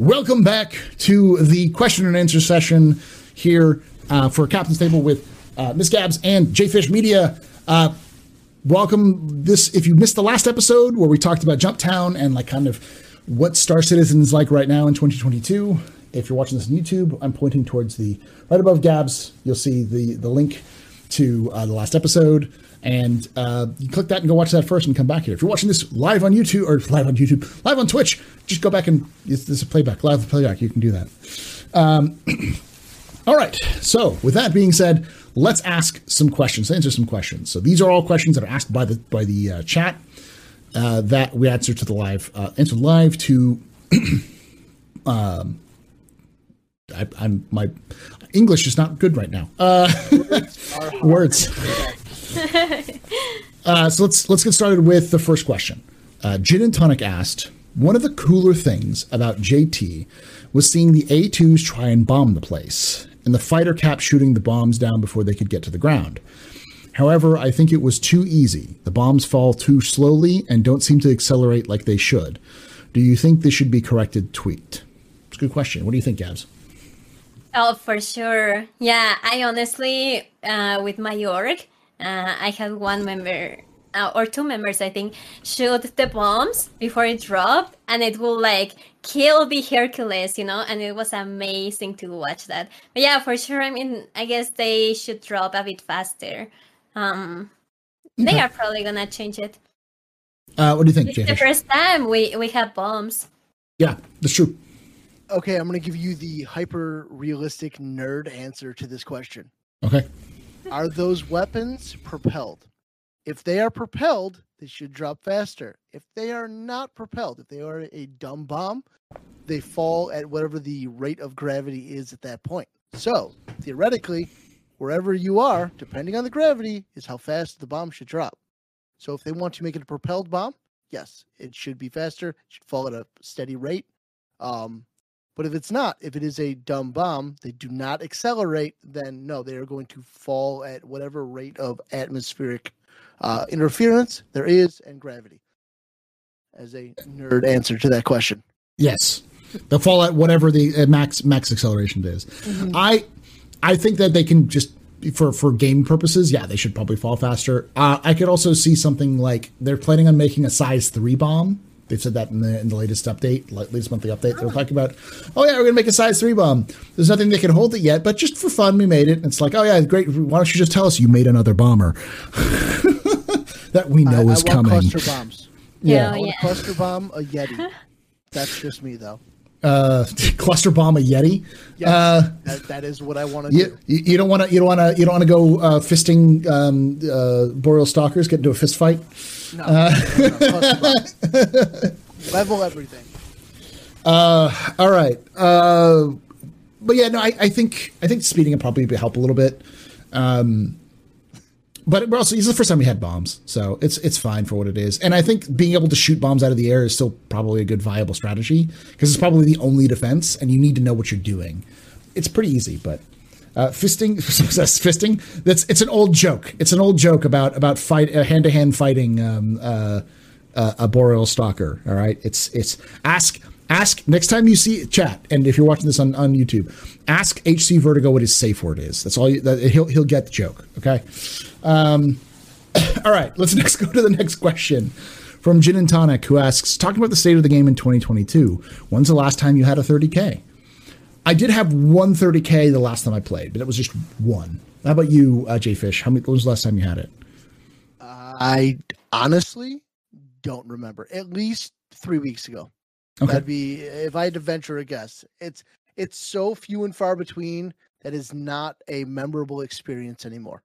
Welcome back to the question and answer session here uh, for Captain's Table with uh, Miss Gabs and J Fish Media. Uh, welcome this if you missed the last episode where we talked about Jumptown and like kind of what Star Citizen is like right now in 2022. If you're watching this on YouTube, I'm pointing towards the right above Gabs. You'll see the the link to uh, the last episode, and uh, you click that and go watch that first, and come back here. If you're watching this live on YouTube or live on YouTube, live on Twitch, just go back and this is a playback, live playback. You can do that. Um, all right. So with that being said, let's ask some questions. Answer some questions. So these are all questions that are asked by the by the uh, chat uh, that we answer to the live uh, answer live to. um, I, am my English is not good right now. Uh, words. uh, so let's let's get started with the first question. Uh, Gin and Tonic asked, one of the cooler things about JT was seeing the A2s try and bomb the place, and the fighter cap shooting the bombs down before they could get to the ground. However, I think it was too easy. The bombs fall too slowly and don't seem to accelerate like they should. Do you think this should be corrected? Tweet. It's a good question. What do you think, Gabs? Oh, for sure. Yeah, I honestly, uh, with my org, uh, I had one member uh, or two members, I think, shoot the bombs before it dropped, and it will like kill the Hercules, you know, and it was amazing to watch that. But yeah, for sure. I mean, I guess they should drop a bit faster. Um, they are probably gonna change it. Uh, what do you think, It's the first time we we have bombs. Yeah, that's true. Okay, I'm going to give you the hyper realistic nerd answer to this question. Okay. Are those weapons propelled? If they are propelled, they should drop faster. If they are not propelled, if they are a dumb bomb, they fall at whatever the rate of gravity is at that point. So, theoretically, wherever you are, depending on the gravity, is how fast the bomb should drop. So, if they want to make it a propelled bomb, yes, it should be faster, it should fall at a steady rate. Um, but if it's not, if it is a dumb bomb, they do not accelerate, then no, they are going to fall at whatever rate of atmospheric uh, interference there is and gravity. As a nerd answer to that question. Yes. They'll fall at whatever the uh, max max acceleration is. Mm-hmm. I I think that they can just for for game purposes, yeah, they should probably fall faster. Uh, I could also see something like they're planning on making a size three bomb They've said that in the in the latest update, latest monthly update. They were talking about, oh yeah, we're gonna make a size three bomb. There's nothing that can hold it yet, but just for fun, we made it. And it's like, oh yeah, great. Why don't you just tell us you made another bomber that we know I, is I coming? Cluster bombs. Yeah, oh, I yeah. cluster bomb a Yeti. That's just me though. Uh, cluster bomb a Yeti. Yes, uh, that, that is what I want to you, do. You don't want to. You don't want to. You don't want to go uh, fisting um, uh, boreal stalkers. Get into a fist fight. No, no, no, cluster level everything. Uh, all right. Uh, but yeah, no, I, I think I think speeding would probably help a little bit. Um, but we're also, it's the first time we had bombs, so it's it's fine for what it is. And I think being able to shoot bombs out of the air is still probably a good viable strategy because it's probably the only defense, and you need to know what you're doing. It's pretty easy, but uh, fisting, fisting. That's it's an old joke. It's an old joke about about fight hand to hand fighting. Um, uh, uh, a boreal stalker. All right, it's it's ask ask next time you see chat, and if you're watching this on, on YouTube, ask HC Vertigo what his safe word is. That's all. You, that, he'll he'll get the joke. Okay. Um, all right, let's next go to the next question from Gin and Tonic, who asks, talking about the state of the game in 2022. When's the last time you had a 30k? I did have one 30k the last time I played, but it was just one. How about you, uh, J Fish? How many? When was the last time you had it? I honestly don't remember. At least three weeks ago. Okay. That'd be if I had to venture a guess. It's it's so few and far between that is not a memorable experience anymore.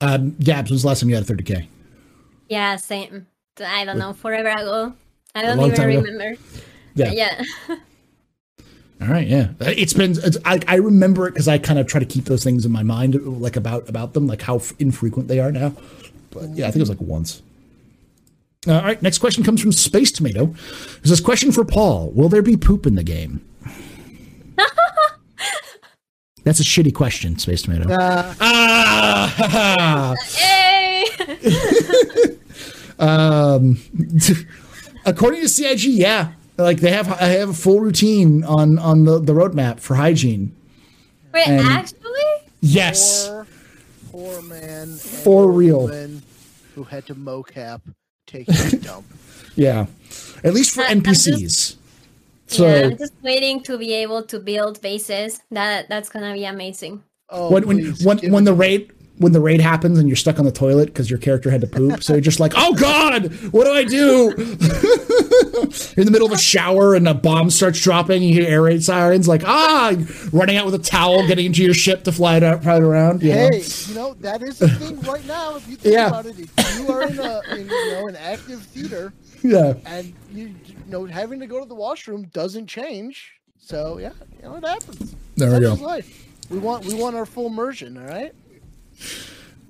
Um, Gabs, when's the last time you had a 30k? Yeah, same. I don't know, forever ago. I don't even time ago. remember. Yeah. Yeah. All right. Yeah. It's been. It's, I I remember it because I kind of try to keep those things in my mind, like about about them, like how f- infrequent they are now. But yeah, I think it was like once. Uh, all right. Next question comes from Space Tomato. This is question for Paul. Will there be poop in the game? That's a shitty question, Space Tomato. Uh, Ah! Hey! According to CIG, yeah, like they have I have a full routine on on the, the roadmap for hygiene. Wait, And- actually? Yes. poor, poor man. For real. woman Who had to mocap taking a dump. Yeah. At least for I- I'm just- NPCs. So yeah, I'm just waiting to be able to build bases. That that's gonna be amazing. Oh, when when when, when the to me. raid when the raid happens and you're stuck on the toilet because your character had to poop, so you're just like, oh god, what do I do? in the middle of a shower and a bomb starts dropping. You hear air raid sirens, like ah, running out with a towel, getting into your ship to fly it out, it around. You know? Hey, you know that is the thing right now. If you think Yeah. about it, if you are in a in, you know an active theater yeah. and you, you know having to go to the washroom doesn't change. So yeah, you know it happens. There we go. life. We want we want our full immersion. All right.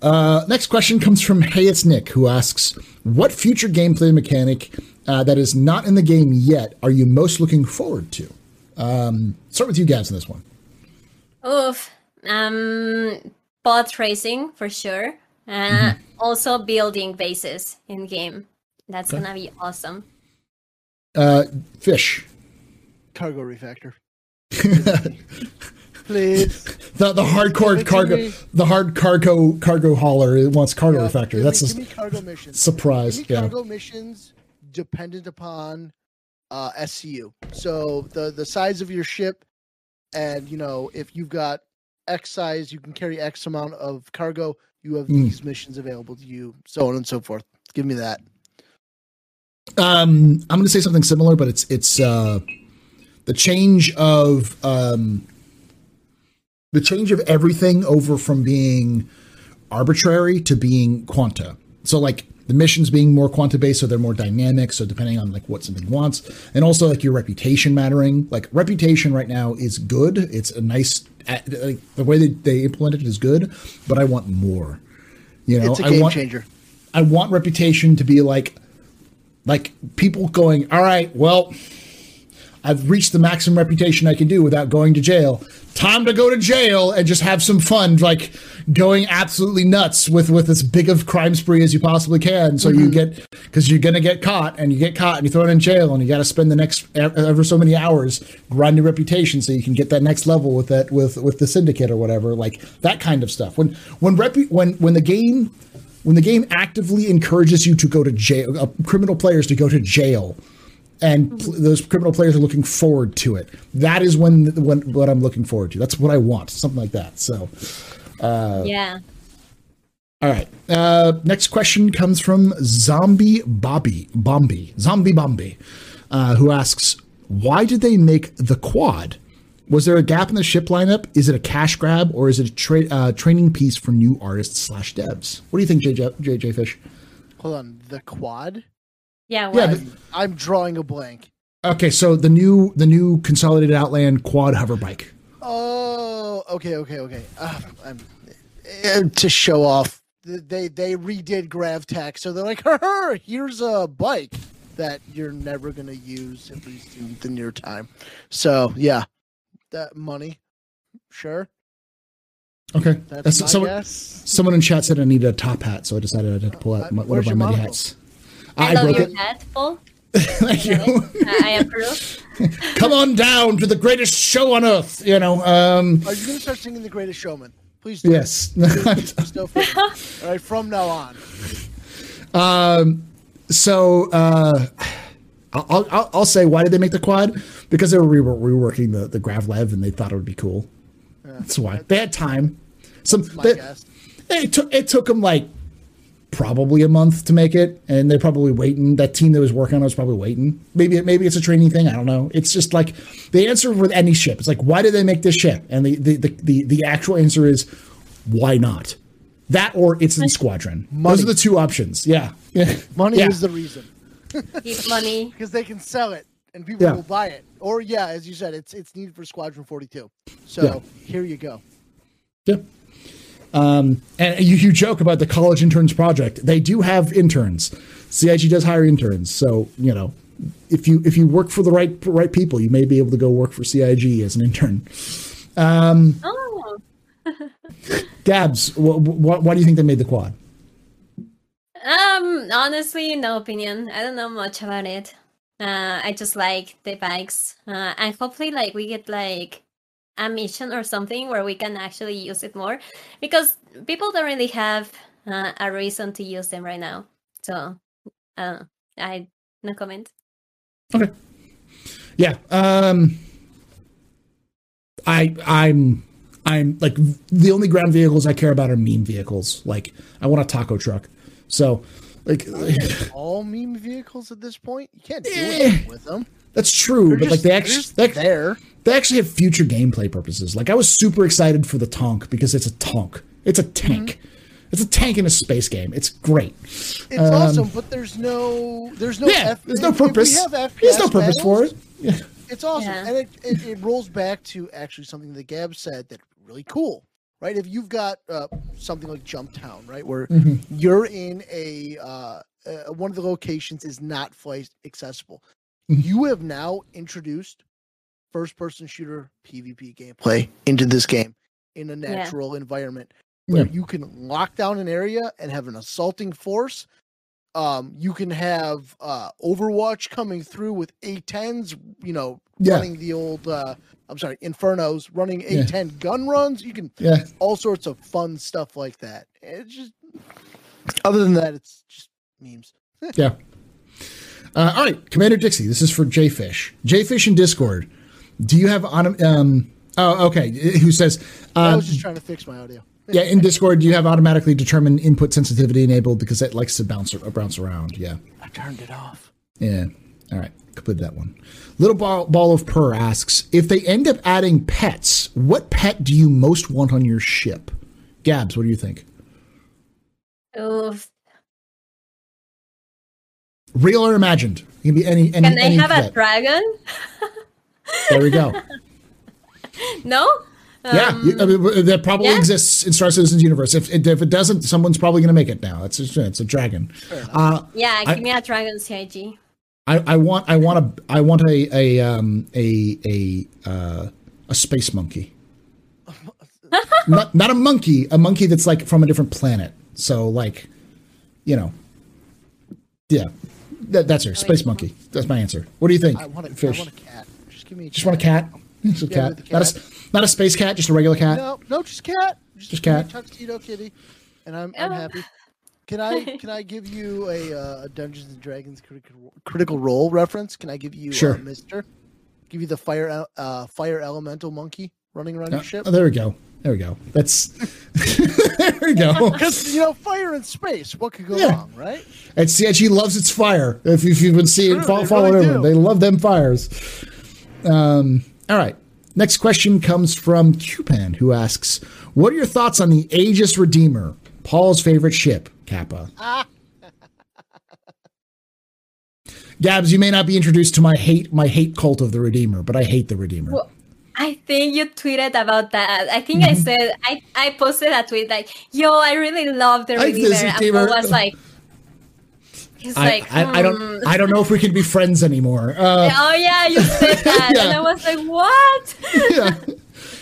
Uh, next question comes from Hey It's Nick, who asks, "What future gameplay mechanic uh, that is not in the game yet are you most looking forward to?" Um, start with you guys on this one. Oof. Um, bot racing for sure. Uh, Mm-hmm. Also building bases in game. That's gonna be awesome. Uh, Fish, Cargo refactor. Please. the the hardcore Give it to cargo, me. the hard cargo cargo hauler it wants cargo Yeah, refactor. give That's me, a cargo missions. surprise. Give me Yeah. cargo missions dependent upon uh, SCU. So the the size of your ship, and you know if you've got X size, you can carry X amount of cargo. You have Mm. these missions available to you, so on and so forth. Give me that. Um, I'm going to say something similar, but it's it's uh, the change of um, the change of everything over from being arbitrary to being quanta. So like the missions being more quanta based, so they're more dynamic. So depending on like what something wants, and also like your reputation mattering. Like reputation right now is good. It's a nice like the way they, they implemented it is good, but I want more. You know, It's a I game want changer. I want reputation to be like like people going, all right, well, I've reached the maximum reputation I can do without going to jail. Time to go to jail and just have some fun, like going absolutely nuts with with as big of crime spree as you possibly can. So you get because you're gonna get caught, and you get caught, and you're thrown in jail, and you got to spend the next ever so many hours grinding reputation so you can get that next level with that with with the syndicate or whatever, like that kind of stuff. When when repu- when when the game when the game actively encourages you to go to jail, uh, criminal players to go to jail, and pl- those criminal players are looking forward to it. That is when, when what I'm looking forward to. That's what I want, something like that. So, Uh, yeah. all right. Uh, next question comes from Zombie Bobby Bombi Zombie Bombi, uh, who asks, "Why did they make the quad? Was there a gap in the ship lineup? Is it a cash grab or is it a tra- uh, training piece for new artists slash devs? What do you think, JJ, JJ Fish? Hold on, the quad. Yeah. Yeah, Well, but- I'm, I'm drawing a blank. Okay, so the new the new consolidated Outland quad hover bike. Oh, okay, okay, okay. Uh, I'm, eh, to show off, th- they they redid GravTech, so they're like, here's a bike that you're never gonna use at least in the near time." So yeah, that money, sure. Okay, That's That's- my someone, guess. someone in chat said I needed a top hat, so I decided I had to pull out Uh, my, one of my your many monocle? hats. I, I love your it. hat, Paul. Thank you. I, I approve. Come on down to the greatest show on earth. You know. Um, Are you gonna start singing "The Greatest Showman"? Please do. yes. Just no. All right, from now on. Um. so uh, I'll, I'll I'll say why did they make the quad? Because they were re- reworking the the Grav Lev and they thought it would be cool. That's why they had time. Some My they- guess. it took it took them like probably a month to make it, and they're probably waiting. That team that was working on it was probably waiting. Maybe maybe it's a training thing. I don't know. It's just like the answer with any ship. It's like why did they make this ship? And the the the the, the actual answer is why not. That or it's in Squadron. Money. Those are the two options. Yeah. Yeah. Money Yeah. is the reason Keep money. because they can sell it and people Yeah. will buy it. Or yeah, as you said, it's it's needed for Squadron 42. So Yeah. here you go. Yeah. Um, and you, you joke about the college interns project. They do have interns. CIG does hire interns. So, you know, if you if you work for the right right people, you may be able to go work for CIG as an intern. Oh. Gabs, wh- wh- why do you think they made the quad? Um, honestly, no opinion. I don't know much about it. Uh, I just like the bikes, uh, and hopefully, like we get like a mission or something where we can actually use it more, because people don't really have uh, a reason to use them right now. So, uh, I no comment. Okay. Yeah. Um I I'm I'm like the only ground vehicles I care about are meme vehicles. Like I want a taco truck. So like All meme vehicles at this point, you can't do Eh. anything with them. that's true, They're but like just- they they're actually just they, there. They actually have future gameplay purposes. Like I was super excited for the Tonk because it's a Tonk. It's a tank. It's a tank in a space game. It's great. It's awesome, but there's no there's no Um, yeah, F- there's no if- if we purpose. have FPS There's no purpose for it. Yeah. It's awesome, Yeah. and it, it, it rolls back to actually something that Gab said that really cool, right? If you've got uh, something like Jump Town, right, where Mm-hmm. you're in a uh, uh, one of the locations is not flight accessible, Mhm. you have now introduced first-person shooter PvP gameplay into this game in a natural environment where Yeah. you can lock down an area and have an assaulting force. Um, you can have uh, Overwatch coming through with A10s, you know, Yeah. running the old, uh, I'm sorry, Infernos, running A10 gun runs. You can Yeah. all sorts of fun stuff like that. It's just, other than that, it's just memes. Yeah. Uh, all right, Commander Dixie. This is for Jfish. Jfish in Discord. Do you have on? Um, oh, okay. Who says? I Um, was just trying to fix my audio. yeah, in Discord, do you have automatically determined input sensitivity enabled because it likes to bounce bounce around? Yeah. I turned it off. Yeah. All right. Completed that one. Little ball, ball of purr asks if they end up adding pets. What pet do you most want on your ship? Gabs, what do you think? Oof. Real or imagined? It can be any any. Can I any have a dragon? There we go. No. Yeah, you- I mean, that probably Um, yeah. exists in Star Citizen's universe. If if it doesn't, someone's probably going to make it now. It's a, it's a dragon. Uh, Yeah, I- give me a dragon CIG. I, I want I want a I want a a um a a uh, a space monkey. not not a monkey, a monkey that's like from a different planet. So like, you know, yeah, that, that's her, space monkey. That's my answer. What do you think, I want a, Fish? I want a cat. Just give me a just want a cat. Just a Yeah, cat. with the Not a s- not a space cat. Just a regular cat. No, no, just cat. Just give me a cat. tuxedo kitty, and I'm I'm Oh. happy. Can I can I give you a, uh, a Dungeons and Dragons critical critical role reference? Can I give you Sure. uh, Mister? Give you the fire uh, fire elemental monkey running around your ship. Oh, there we go. There we go. That's there we go. Because you know, fire in space. What could go Yeah. wrong, right? And CIG loves its fire. If, if you've been seeing, True, follow, they following really over, do. they love them fires. Um, all right. Next question comes from Cupan, who asks, "What are your thoughts on the Aegis Redeemer, Paul's favorite ship, Kappa?" Gabs, you may not be introduced to my hate my hate cult of the Redeemer, but I hate the Redeemer. Well, I think you tweeted about that. I think I Mm-hmm. said I, I posted a tweet like, "Yo, I really love the I- Redeemer." And Paul was like, "He's I, like, I, I "Hmm." don't I don't know if we can be friends anymore. Uh, Oh yeah, you said that, Yeah. and I was like, "What?" yeah.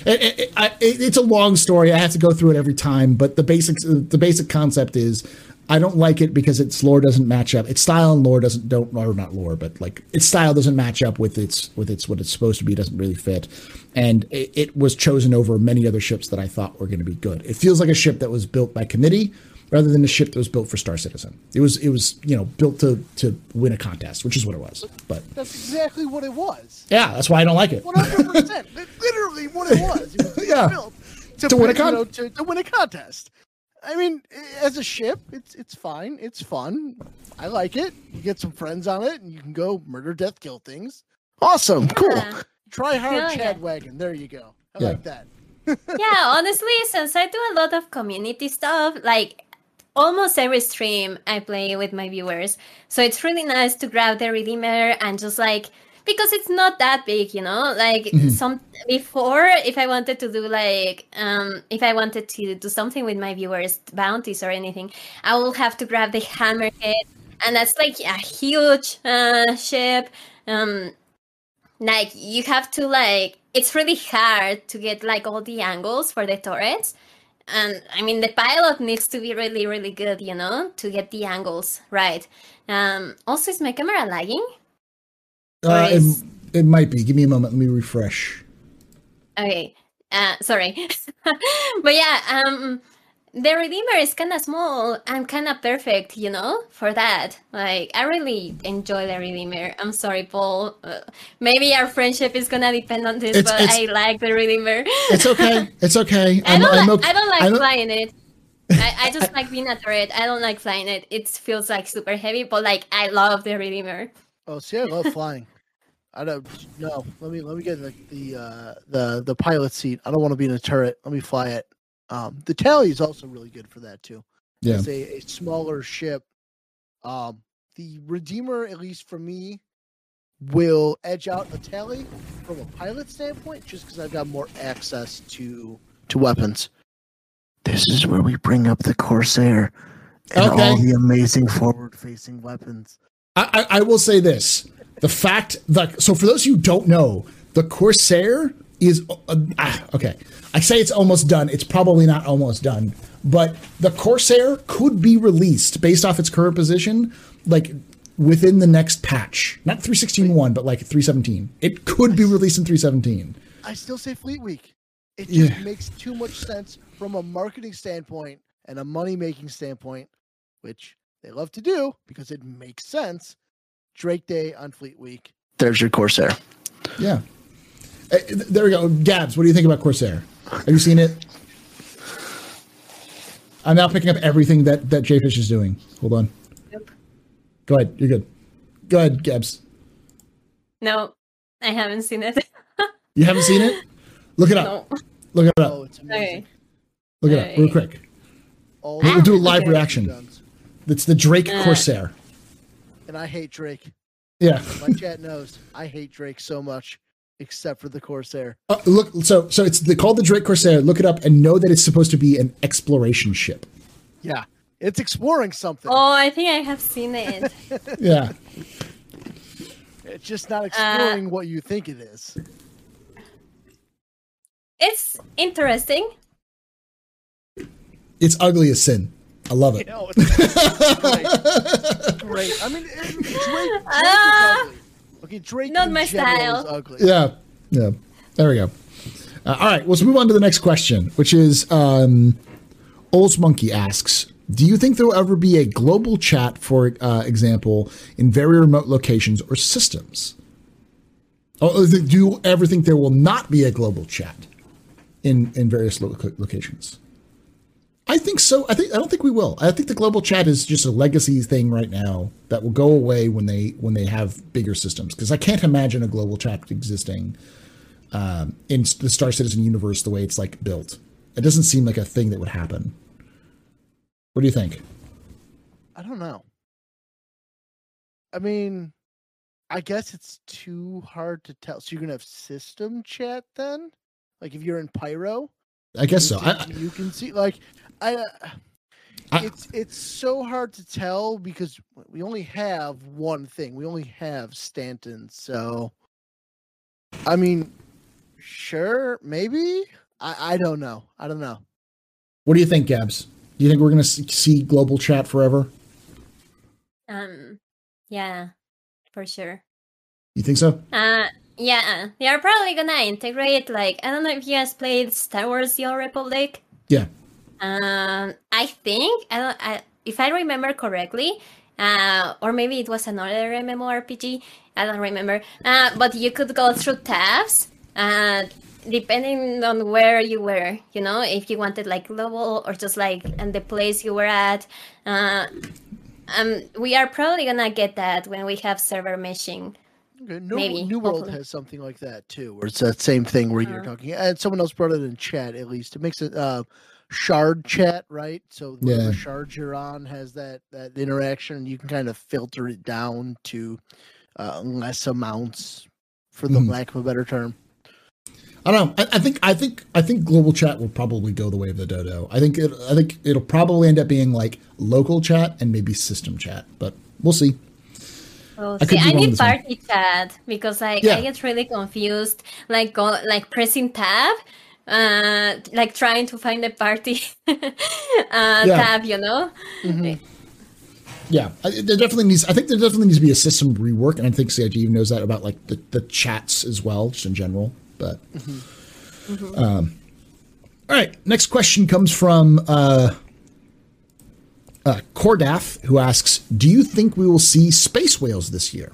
It, it, it, I- it's a long story. I have to go through it every time, but the basics, the basic concept is, I don't like it because its lore doesn't match up. Its style and lore doesn't don't or not lore, but like its style doesn't match up with its with its what it's supposed to be. It doesn't really fit, and it, it was chosen over many other ships that I thought were going to be good. It feels like a ship that was built by committee rather than a ship that was built for Star Citizen. It was it was you know built to to win a contest, which is what it was. But That's exactly what it was. yeah, that's why I don't like it. One hundred percent. Literally what it was. It was Yeah. built to, To win a you know, con- to, to win a contest. I mean, as a ship, it's it's fine. It's fun. I like it. You get some friends on it, and you can go murder, death, kill things. Awesome. Cool. Try hard, Yeah, yeah. Chad Wagon. There you go. I Yeah. like that. yeah, honestly, since I do a lot of community stuff, like almost every stream I play with my viewers. So it's really nice to grab the Redeemer and just like because it's not that big, you know. Like Mhm. some before, if I wanted to do like um if I wanted to do something with my viewers, bounties or anything, I will have to grab the hammerhead, and that's like a huge uh, ship. Um, like you have to like it's really hard to get like all the angles for the turrets and i mean the pilot needs to be really really good you know to get the angles right um also is my camera lagging Uh, Or it, is- it might be. Give me a moment. Let me refresh. okay uh sorry but yeah um the redeemer is kind of small and kind of perfect you know for that like i really enjoy the redeemer i'm sorry paul uh, maybe our friendship is gonna depend on this It's- but it's- i like the redeemer It's okay. It's okay. I don't, I'm like, okay. I don't like I'm- flying it. I, I just like being a turret. I don't like flying it. It feels like super heavy, but like I love the Redeemer. Oh, see, I love flying. I don't. No, let me let me get the the uh, the the pilot seat. I don't want to be in a turret. Let me fly it. Um, the tally is also really good for that too. Yeah. It's a, a smaller ship. Um, the Redeemer, at least for me, will edge out a tally from a pilot standpoint, just because I've got more access to to weapons. This is where we bring up the Corsair and all the amazing forward-facing weapons. I, I, I will say this: the fact that so for those who don't know, the Corsair is uh, ah, okay. I say it's almost done. It's probably not almost done, but the Corsair could be released based off its current position, like within the next patch. Not 316.1, but like 317. It could be released in 317. I still say Fleet Week. It just Yeah. makes too much sense from a marketing standpoint and a money making standpoint, which they love to do because it makes sense. Drake Day on Fleet Week. There's your Corsair. Yeah. Th- there we go. Gabs, what do you think about Corsair? Have you seen it? I'm now picking up everything that that Jfish is doing. Hold on. Nope. Go ahead. You're good. Go ahead, Gabs. No, I haven't seen it. You haven't seen it? Look it up. no. Look it Oh, up. it's. Okay. Look it up real quick. All We'll do a live fancy reaction. guns. It's the Drake Uh. Corsair. And I hate Drake. Yeah. My chat knows I hate Drake so much, except for the Corsair. Uh, look. So so it's the, called the Drake Corsair. Look it up and know that it's supposed to be an exploration ship. Yeah. It's exploring something. Oh, I think I have seen it. Yeah. It's just not exploring what you think it is. it's interesting. It's ugly as sin. I love You it. know, it's great. great. I mean, it- Drake, Drake Ah. Is ugly. Okay, Drake Not my style. ugly. Yeah, yeah. There we go. Uh, all right, well, let's move on to the next question, which is um, Ols Monkey asks Do you think there will ever be a global chat, for uh, example, in very remote locations or systems? Oh, do you ever think there will not be a global chat in, in various lo- locations? I think so. I think I don't think we will. I think the global chat is just a legacy thing right now that will go away when they when they have bigger systems. Because I can't imagine a global chat existing um, in the Star Citizen universe the way it's like built. It doesn't seem like a thing that would happen. What do you think? I don't know. I mean, I guess it's too hard to tell. So you're gonna have system chat then? Like if you're in Pyro, I guess so. I, you can see like I, uh, I- it's it's so hard to tell because we only have one thing. We only have Stanton. So I mean, sure, maybe. I I don't know. I don't know. what do you think, Gabs? Do you think we're going to see global chat forever? Um, yeah, for sure. You think so? Uh, yeah, they are probably gonna integrate. Like, I don't know if you guys played Star Wars: The Old Republic. Yeah. Um, I think I don't. I, if I remember correctly, uh, or maybe it was another MMORPG. I don't remember. Uh, but you could go through tabs. Uh, depending on where you were, you know, if you wanted like level or just like and the place you were at. Uh, um, we are probably gonna get that when we have server meshing. Okay. New, Maybe, New World hopefully. has something like that too, where it's that same thing where you're Uh. talking, and someone else brought it in chat. At least it makes it uh, shard chat, right? So the Yeah. shard you're on has that that interaction, and you can kind of filter it down to uh, less amounts, for the Mhm. lack of a better term. I don't know. I, I think I think I think global chat will probably go the way of the dodo. I think it, I think it'll probably end up being like local chat and maybe system chat, but we'll see. We'll I see. be I need this one. party chat because I, Yeah. I get really confused, like go like pressing tab, uh, like trying to find a party uh, tab, you know. Yeah, I, there definitely needs. I think there definitely needs to be a system rework, and I think CIG even knows that about like the, the chats as well, just in general. But um, all right, next question comes from uh, uh, Cordaf, who asks, "Do you think we will see space whales this year?"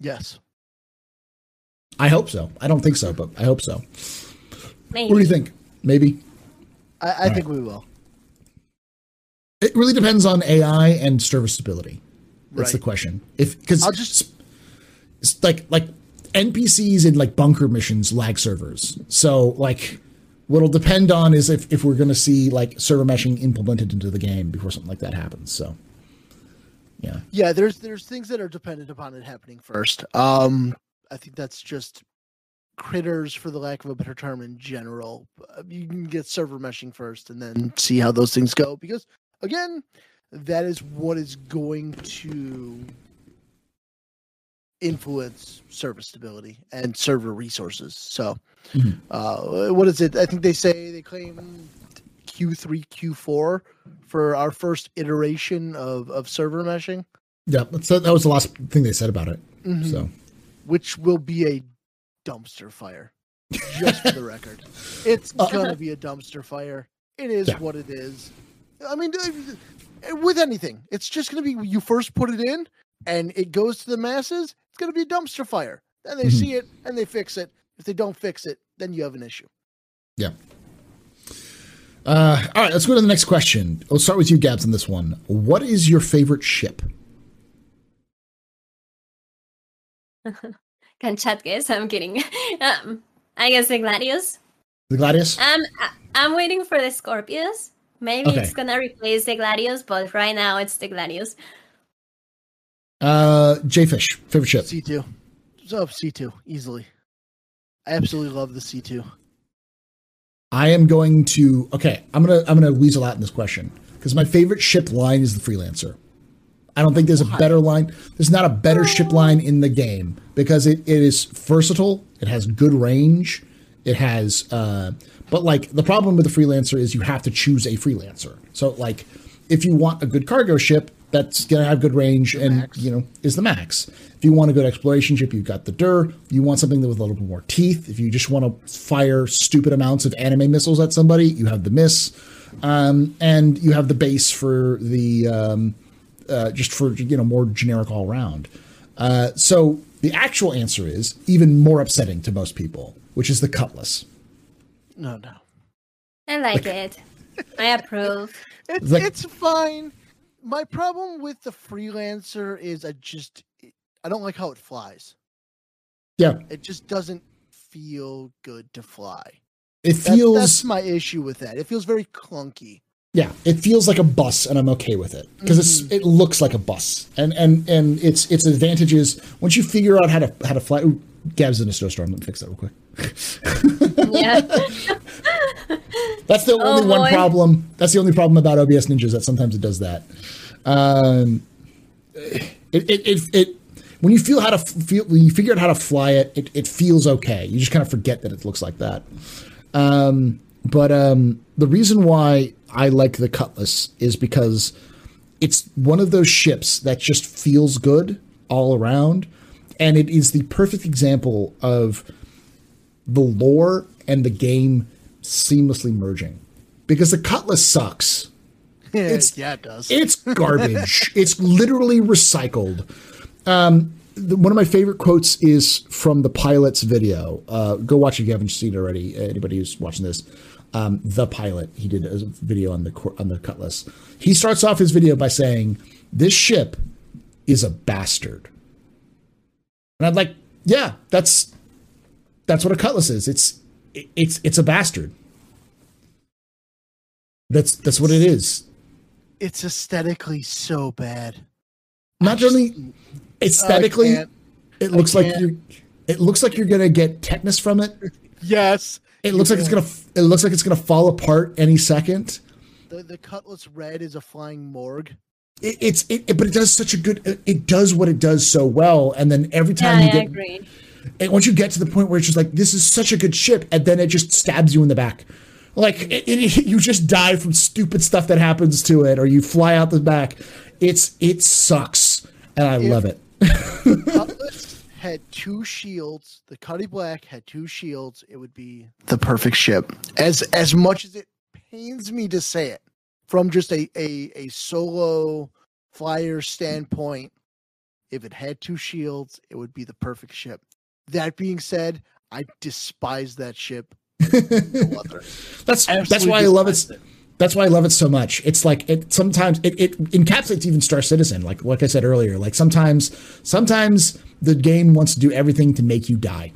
Yes. I hope so. I don't think so, but I hope so. Maybe. What do you think? Maybe I, I think we will. it really depends on AI and server stability. That's the question. If because I'll just- it's like like NPCs in like bunker missions lag servers. So like what'll depend on is if if we're going to see like server meshing implemented into the game before something like that happens. So yeah. Yeah, there's there's things that are dependent upon it happening first. Um, I think that's just critters, for the lack of a better term, in general. Uh, You can get server meshing first, and then see how those things go. Because again, that is what is going to influence server stability and server resources. So, Mhm. uh, what is it? I think they say they claim Q3, Q4 for our first iteration of of server meshing. Yeah, so that was the last thing they said about it. Mhm. So which will be a dumpster fire. Just for the record, it's gonna be a dumpster fire. It is Yeah. what it is. I mean, uh, with anything, it's just gonna be you first put it in, and it goes to the masses. It's gonna be a dumpster fire. Then they Mhm. see it and they fix it. If they don't fix it, then you have an issue. yeah. Uh, all right, let's go to the next question. We'll start with you, Gabs, on this one. What is your favorite ship? Can chat guess? I'm kidding. um, I guess the Gladius. The Gladius? Um, I, I'm waiting for the Scorpius. Maybe Okay. it's gonna replace the Gladius, but right now it's the Gladius. Uh, J-Fish, favorite ship? C two, so C two easily. I absolutely love the C two. I am going to okay. I'm gonna I'm gonna weasel out in this question because my favorite ship line is the freelancer. I don't think there's a better line. There's not a better ship line in the game because it, it is versatile. It has good range. It has, uh, but like the problem with the freelancer is you have to choose a freelancer. So like, if you want a good cargo ship that's gonna have good range and max. you know is the max. If you want a good exploration ship, you've got the Dur. You want something that with a little bit more teeth, if you just want to fire stupid amounts of anime missiles at somebody, you have the Miss, um, and you have the base for the um, uh, just for you know more generic all round. Uh, so the actual answer is even more upsetting to most people, which is the Cutlass. No, no. I like it. I approve. It's Like- it's fine. My problem with the freelancer is I just I don't like how it flies. Yeah, It just doesn't feel good to fly. it That's, feels that's my issue with that. It feels very clunky. Yeah, it feels like a bus, and I'm okay with it because it's it looks like a bus, and and and its its advantage is once you figure out how to how to fly. Ooh, Gab's in a snowstorm. Let me fix that real quick. Yeah. That's the Oh, only one boy. problem. That's the only problem about OBS Ninjas that sometimes it does that. Um, it, it, it, it when you feel how to feel when you figure out how to fly it, it, it feels okay. You just kind of forget that it looks like that. Um, but um, the reason why I like the Cutlass is because it's one of those ships that just feels good all around, and it is the perfect example of the lore and the game seamlessly merging. Because the Cutlass sucks. It's- yeah, it does. It's garbage. it's literally recycled. Um, the, one of my favorite quotes is from the pilot's video. Uh, go watch it if you haven't seen it already. Anybody who's watching this, um, the pilot he did a video on the on the Cutlass. He starts off his video by saying, "This ship is a bastard." And I'm like, yeah, that's that's what a cutlass is. It's it's it's a bastard. That's that's what it is. It's aesthetically so bad. Not just- only aesthetically, it looks like can't. you it looks like you're gonna get tetanus from it. Yes. It looks like it's gonna it looks like it's gonna fall apart any second. The, the cutlass red is a flying morgue. It, it's it, it- but it does such a good it, it does what it does so well and then every Yeah, time I you get agree. and once you get to the point where it's just like this is such a good ship and then it just stabs you in the back like it, it, you just die from stupid stuff that happens to it or you fly out the back it's it sucks and i love it Cutlass had two shields. The Cutty Black had two shields. It would be the perfect ship. As as much as it pains me to say it, from just a a, a solo flyer standpoint, if it had two shields, it would be the perfect ship. That being said, I despise that ship. No other. that's that's why i love it despise that's why i love it so much. It's like it sometimes it, it encapsulates even star citizen like like i said earlier like sometimes sometimes the game wants to do everything to make you die.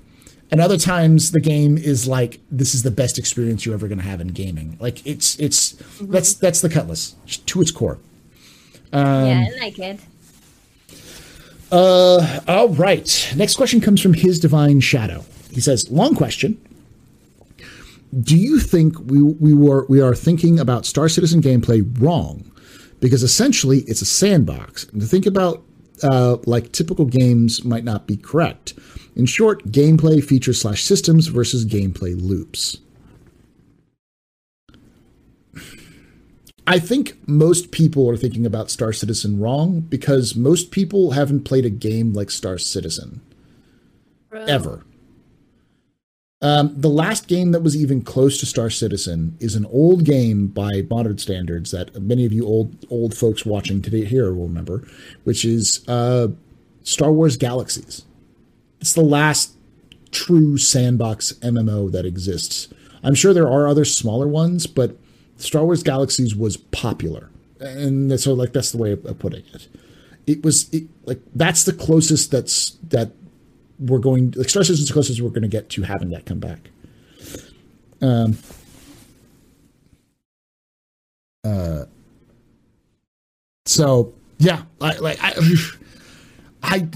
And other times the game is like this is the best experience you're ever going to have in gaming. Like it's it's that's that's the cutlass to its core. Yeah, I like it. Uh all right. Next question comes from his divine shadow. He says long question do you think we we were we are thinking about Star Citizen gameplay wrong? Because essentially it's a sandbox. And to think about uh, like typical games might not be correct. In short, gameplay features slash systems versus gameplay loops. I think most people are thinking about Star Citizen wrong because most people haven't played a game like Star Citizen Bro. ever. Um, the last game that was even close to Star Citizen is an old game by modern standards that many of you old old folks watching today here will remember, which is uh, Star Wars Galaxies. It's the last true sandbox MMO that exists. I'm sure there are other smaller ones, but Star Wars Galaxies was popular, and so like that's the way of, putting it. It was it, like that's the closest that's that we're going like Star Citizen's the closest we're going to get to having that come back. Um. Uh. So yeah, I like I, I,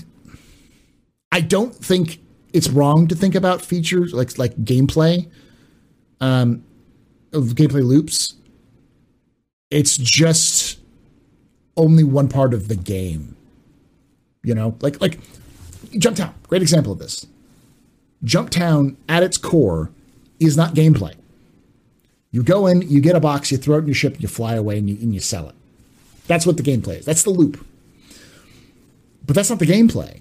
I don't think it's wrong to think about features like like gameplay, um, of gameplay loops. It's just only one part of the game. You know, like like Jumptown, great example of this. Jumptown, at its core, is not gameplay. You go in, you get a box, you throw it in your ship, you fly away, and you, and you sell it. That's what the gameplay is. That's the loop. But that's not the gameplay.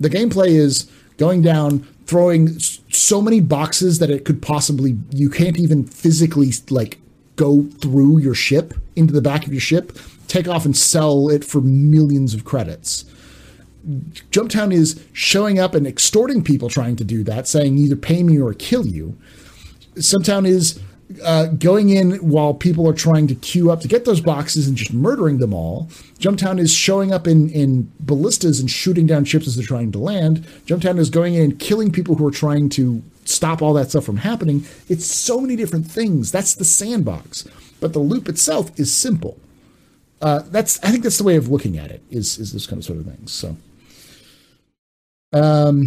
The gameplay is going down, throwing so many boxes that it could possibly, you can't even physically like go through your ship into the back of your ship, take off and sell it for millions of credits. Jumptown is showing up and extorting people trying to do that, saying either pay me or kill you. Jumptown is uh, going in while people are trying to queue up to get those boxes and just murdering them all. Jumptown is showing up in, in ballistas and shooting down ships as they're trying to land. Jumptown is going in and killing people who are trying to stop all that stuff from happening. It's so many different things. That's the sandbox. But the loop itself is simple. Uh, that's I think that's the way of looking at it. Is is this kind of sort of things. So, um,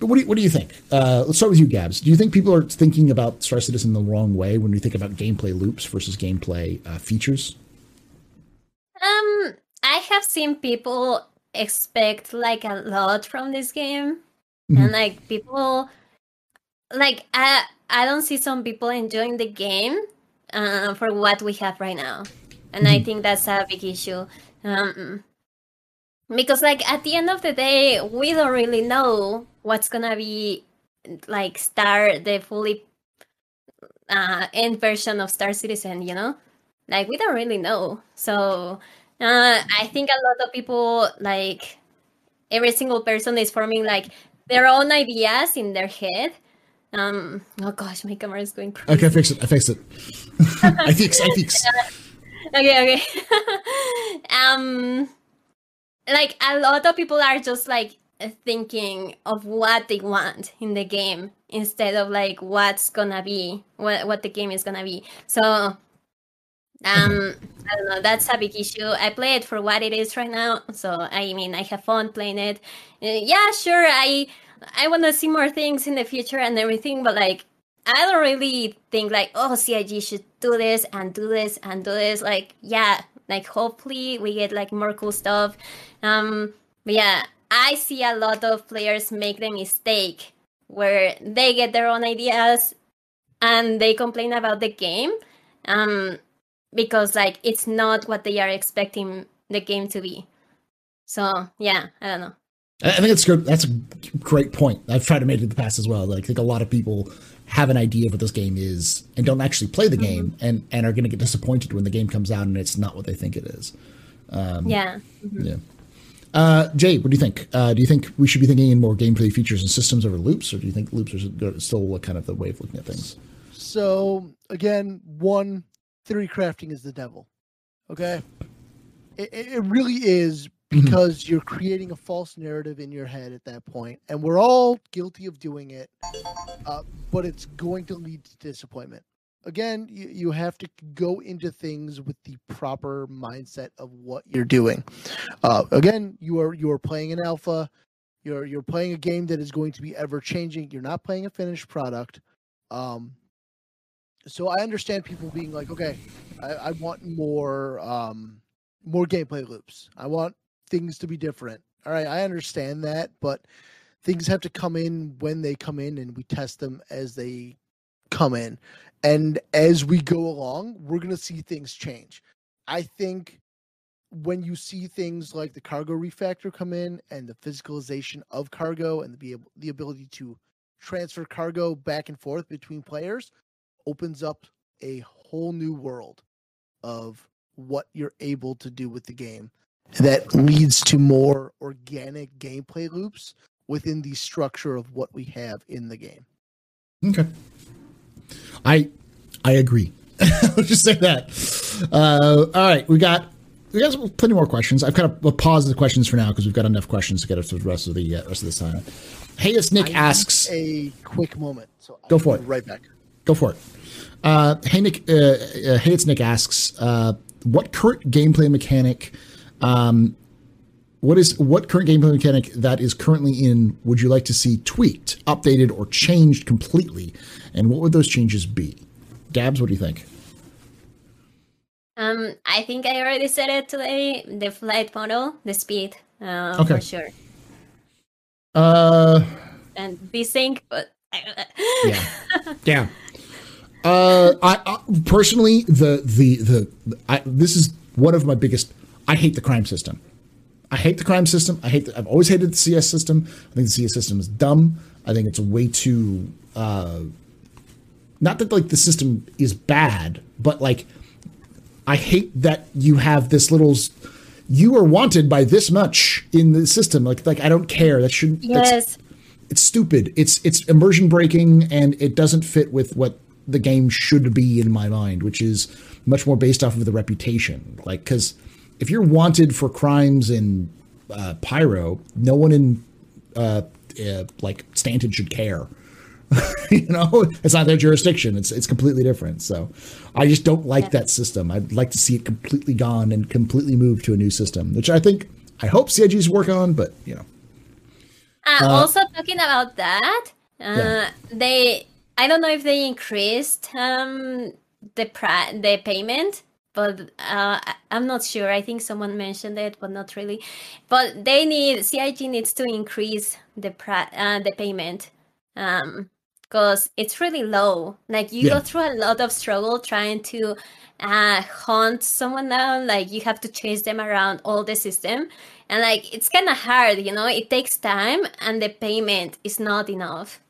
but what do you, what do you think? Uh, let's start with you, Gabs. Do you think people are thinking about Star Citizen the wrong way when we think about gameplay loops versus gameplay uh, features? Um, I have seen people expect like a lot from this game, and like people, like I I don't see some people enjoying the game uh, for what we have right now, and I think that's a big issue. Um, because like at the end of the day, we don't really know what's gonna be like Star the fully uh, end version of Star Citizen. You know, like we don't really know. So uh, I think a lot of people like every single person is forming like their own ideas in their head. Um, oh gosh, my camera is going crazy. Okay, I fixed it. I fix it. I fix. I fix. okay okay um like a lot of people are just like thinking of what they want in the game instead of like what's gonna be what what the game is gonna be. So um I don't know, that's a big issue. I play it for what it is right now. So I mean I have fun playing it. Uh, yeah, sure, I I wanna see more things in the future and everything, but like I don't really think like, oh CIG should do this and do this and do this. Like, yeah, like hopefully we get like more cool stuff. Um but yeah, I see a lot of players make the mistake where they get their own ideas and they complain about the game um, because like it's not what they are expecting the game to be. So yeah, I don't know. I think it's good. That's a great point. I've tried to make it in the past as well. Like, I think a lot of people have an idea of what this game is and don't actually play the game mm-hmm. and, and are going to get disappointed when the game comes out and it's not what they think it is. Um, yeah. Mm-hmm. Yeah. Uh, Jay, what do you think? Uh, do you think we should be thinking in more gameplay features and systems over loops, or do you think loops are still kind of the way of looking at things? So again, one theory crafting is the devil. Okay, it, it really is. Because mm-hmm. you're creating a false narrative in your head at that point, and we're all guilty of doing it. Uh, but it's going to lead to disappointment again, you, you have to go into things with the proper mindset of what you're doing. Uh, again, you are you are playing an alpha. You're you're playing a game that is going to be ever changing. You're not playing a finished product. Um, so I understand people being like, okay, I, I want more um, more gameplay loops. I want things to be different. All right, I understand that, but things have to come in when they come in, and we test them as they come in. And as we go along, we're going to see things change. I think when you see things like the cargo refactor come in and the physicalization of cargo and the, the ability to transfer cargo back and forth between players opens up a whole new world of what you're able to do with the game that leads to more organic gameplay loops within the structure of what we have in the game. Okay. I I agree. Let's just say that. Uh, all right, we got we got plenty more questions. I've kind of paused the questions for now because we've got enough questions to get us through the rest of the uh, rest of this time. Hey, it's Nick I asks a quick moment. So go for it. Right back. Go for it. Uh, hey Nick. Uh, uh, hey, it's Nick asks uh, what current gameplay mechanic. Um, what is what current gameplay mechanic that is currently in would you like to see tweaked, updated, or changed completely? And what would those changes be? Gabs, what do you think? Um, I think I already said it today. The flight model, the speed, uh, okay. for sure. Uh, and VSync, but yeah, yeah. Uh, I, I, personally, the the the I, this is one of my biggest. I hate the crime system. I hate the crime system. I hate. The, I've always hated the CS system. I think the CS system is dumb. I think it's way too. Uh, not that like the system is bad, but like I hate that you have this little. You are wanted by this much in the system. Like like I don't care. That shouldn't. Yes. It's stupid. It's it's immersion breaking, and it doesn't fit with what the game should be in my mind, which is much more based off of the reputation. Like because if you're wanted for crimes in uh, Pyro, no one in uh, uh, like Stanton should care. you know, it's not their jurisdiction. It's it's completely different. So, I just don't like yeah. that system. I'd like to see it completely gone and completely moved to a new system, which I think I hope CIG's work on. But you know, uh, uh, also talking about that, uh, yeah. they I don't know if they increased um, the pri- the payment but uh, I'm not sure. I think someone mentioned it, but not really. But they need CIG needs to increase the pri- uh, the payment um because it's really low. Like you yeah. go through a lot of struggle trying to uh, hunt someone down. Like you have to chase them around all the system, and like it's kind of hard. You know, it takes time, and the payment is not enough.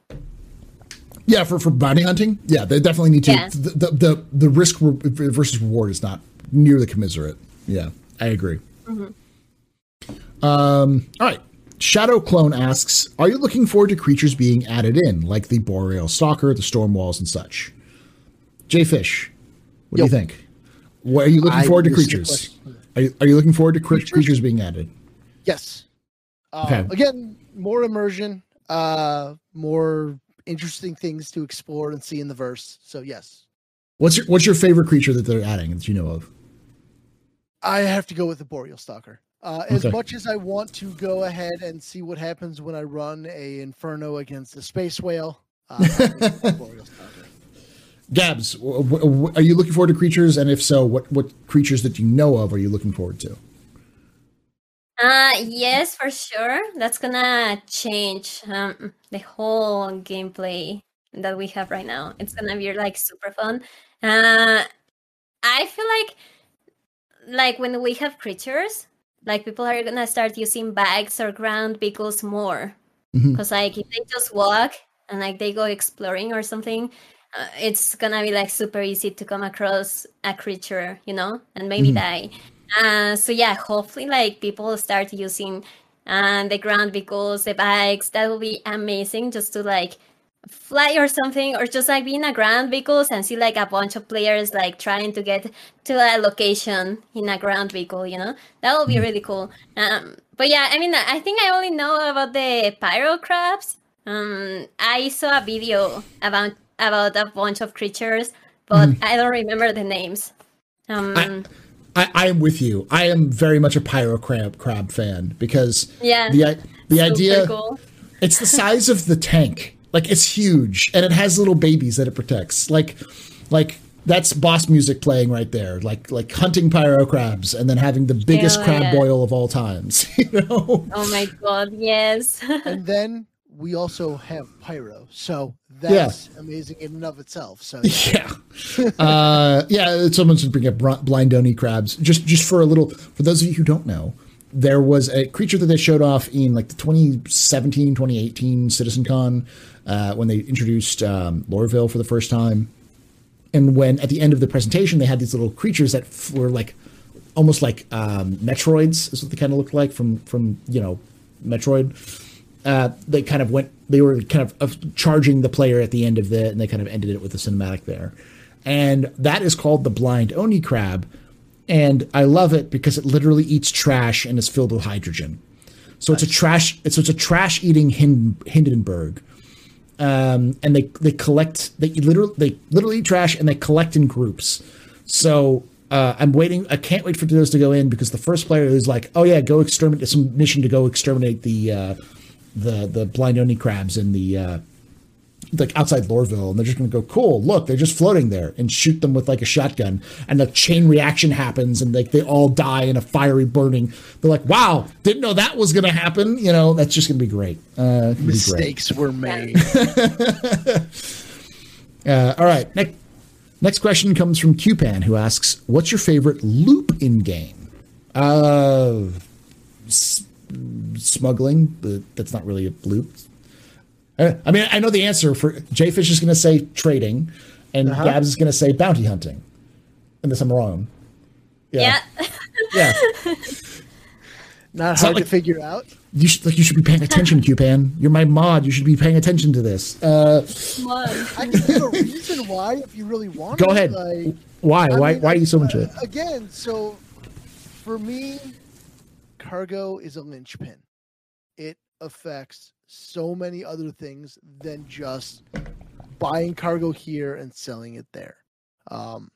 Yeah, for, for bounty hunting, yeah, they definitely need to. Yeah. The, the, the the risk versus reward is not nearly commiserate. Yeah, I agree. Mm-hmm. Um, all right. Shadow Clone asks, "Are you looking forward to creatures being added in, like the Boreal Stalker, the Stormwals, and such?" Jay Fish, what do you think? What are you looking I forward to creatures? Are you, are you looking forward to creatures? creatures being added? Yes. Uh, Okay. Again, more immersion, uh, more interesting things to explore and see in the verse. So yes, What's your What's your favorite creature that they're adding that you know of? I have to go with the Boreal Stalker. Uh, as Okay. much as I want to go ahead and see what happens when I run a Inferno against a Space Whale, uh, I'm gonna go with the Boreal Stalker. Gabs, w- w- are you looking forward to creatures? And if so, what what creatures that you know of are you looking forward to? Uh yes, for sure. That's gonna change um, the whole gameplay that we have right now. It's gonna be like super fun. Uh I feel like like when we have creatures, like people are gonna start using bags or ground vehicles more. Because like if they just walk and like they go exploring or something, uh, it's gonna be like super easy to come across a creature, you know, and maybe Mhm. die. Uh, so yeah, hopefully like people start using uh, the ground vehicles, the bikes. That will be amazing just to like fly or something, or just like be in a ground vehicles and see like a bunch of players like trying to get to a location in a ground vehicle. You know, that will be really cool. Um, but yeah, I mean, I think I only know about the pyro crabs. Um, I saw a video about about a bunch of creatures, but I don't remember the names. Um, I, I am with you. I am very much a pyro crab crab fan because yeah, the the idea cool. it's the size of the tank. Like it's huge and it has little babies that it protects. Like like that's boss music playing right there. Like like hunting pyro crabs and then having the biggest Hell crab yeah. boil of all times. You know? Oh my god, yes. and then we also have Pyro. So that's amazing in and of itself. So yeah. Yeah, uh, yeah. Someone should bring up blind oni crabs. Just, just for a little. For those of you who don't know, there was a creature that they showed off in like the 2017, 2018 CitizenCon uh, when they introduced um, Lorville for the first time. And when at the end of the presentation they had these little creatures that f- were like almost like um, Metroids, is what they kind of looked like from from you know Metroid uh, they kind of went they were kind of, charging the player at the end of it and they kind of ended it with a cinematic there and that is called the blind oni crab and i love it because it literally eats trash and is filled with hydrogen so it's a trash it's, it's a trash eating Hind- hindenburg um, and they they collect they literally they literally eat trash and they collect in groups so uh, I'm waiting. I can't wait for those to go in because the first player is like, "Oh yeah, go exterminate." It's a mission to go exterminate the uh, the the blind oni crabs in the uh, like outside Lorville, and they're just going to go, "Cool, look, they're just floating there," and shoot them with like a shotgun, and the chain reaction happens, and like they all die in a fiery burning. They're like, "Wow, didn't know that was going to happen." You know, that's just going to be great. Uh, it'll be great. Mistakes were made. Uh, all right. Next, next question comes from Qpan, who asks, "What's your favorite loop in game?" Uh, s- smuggling, but that's not really a loop. Uh, I mean, I know the answer for Jayfish is going to say trading, and Uh-huh. Gabs is going to say bounty hunting, unless I'm wrong. yeah. yeah. Not It's hard not to figure out. You should like you should be paying attention, Cupan. You're my mod. You should be paying attention to this. Uh, I can give a reason why if you really want. To go ahead. Like, why? I why? mean, why are you so into it? uh, Again, so for me, cargo is a linchpin. It affects so many other things than just buying cargo here and selling it there. Um,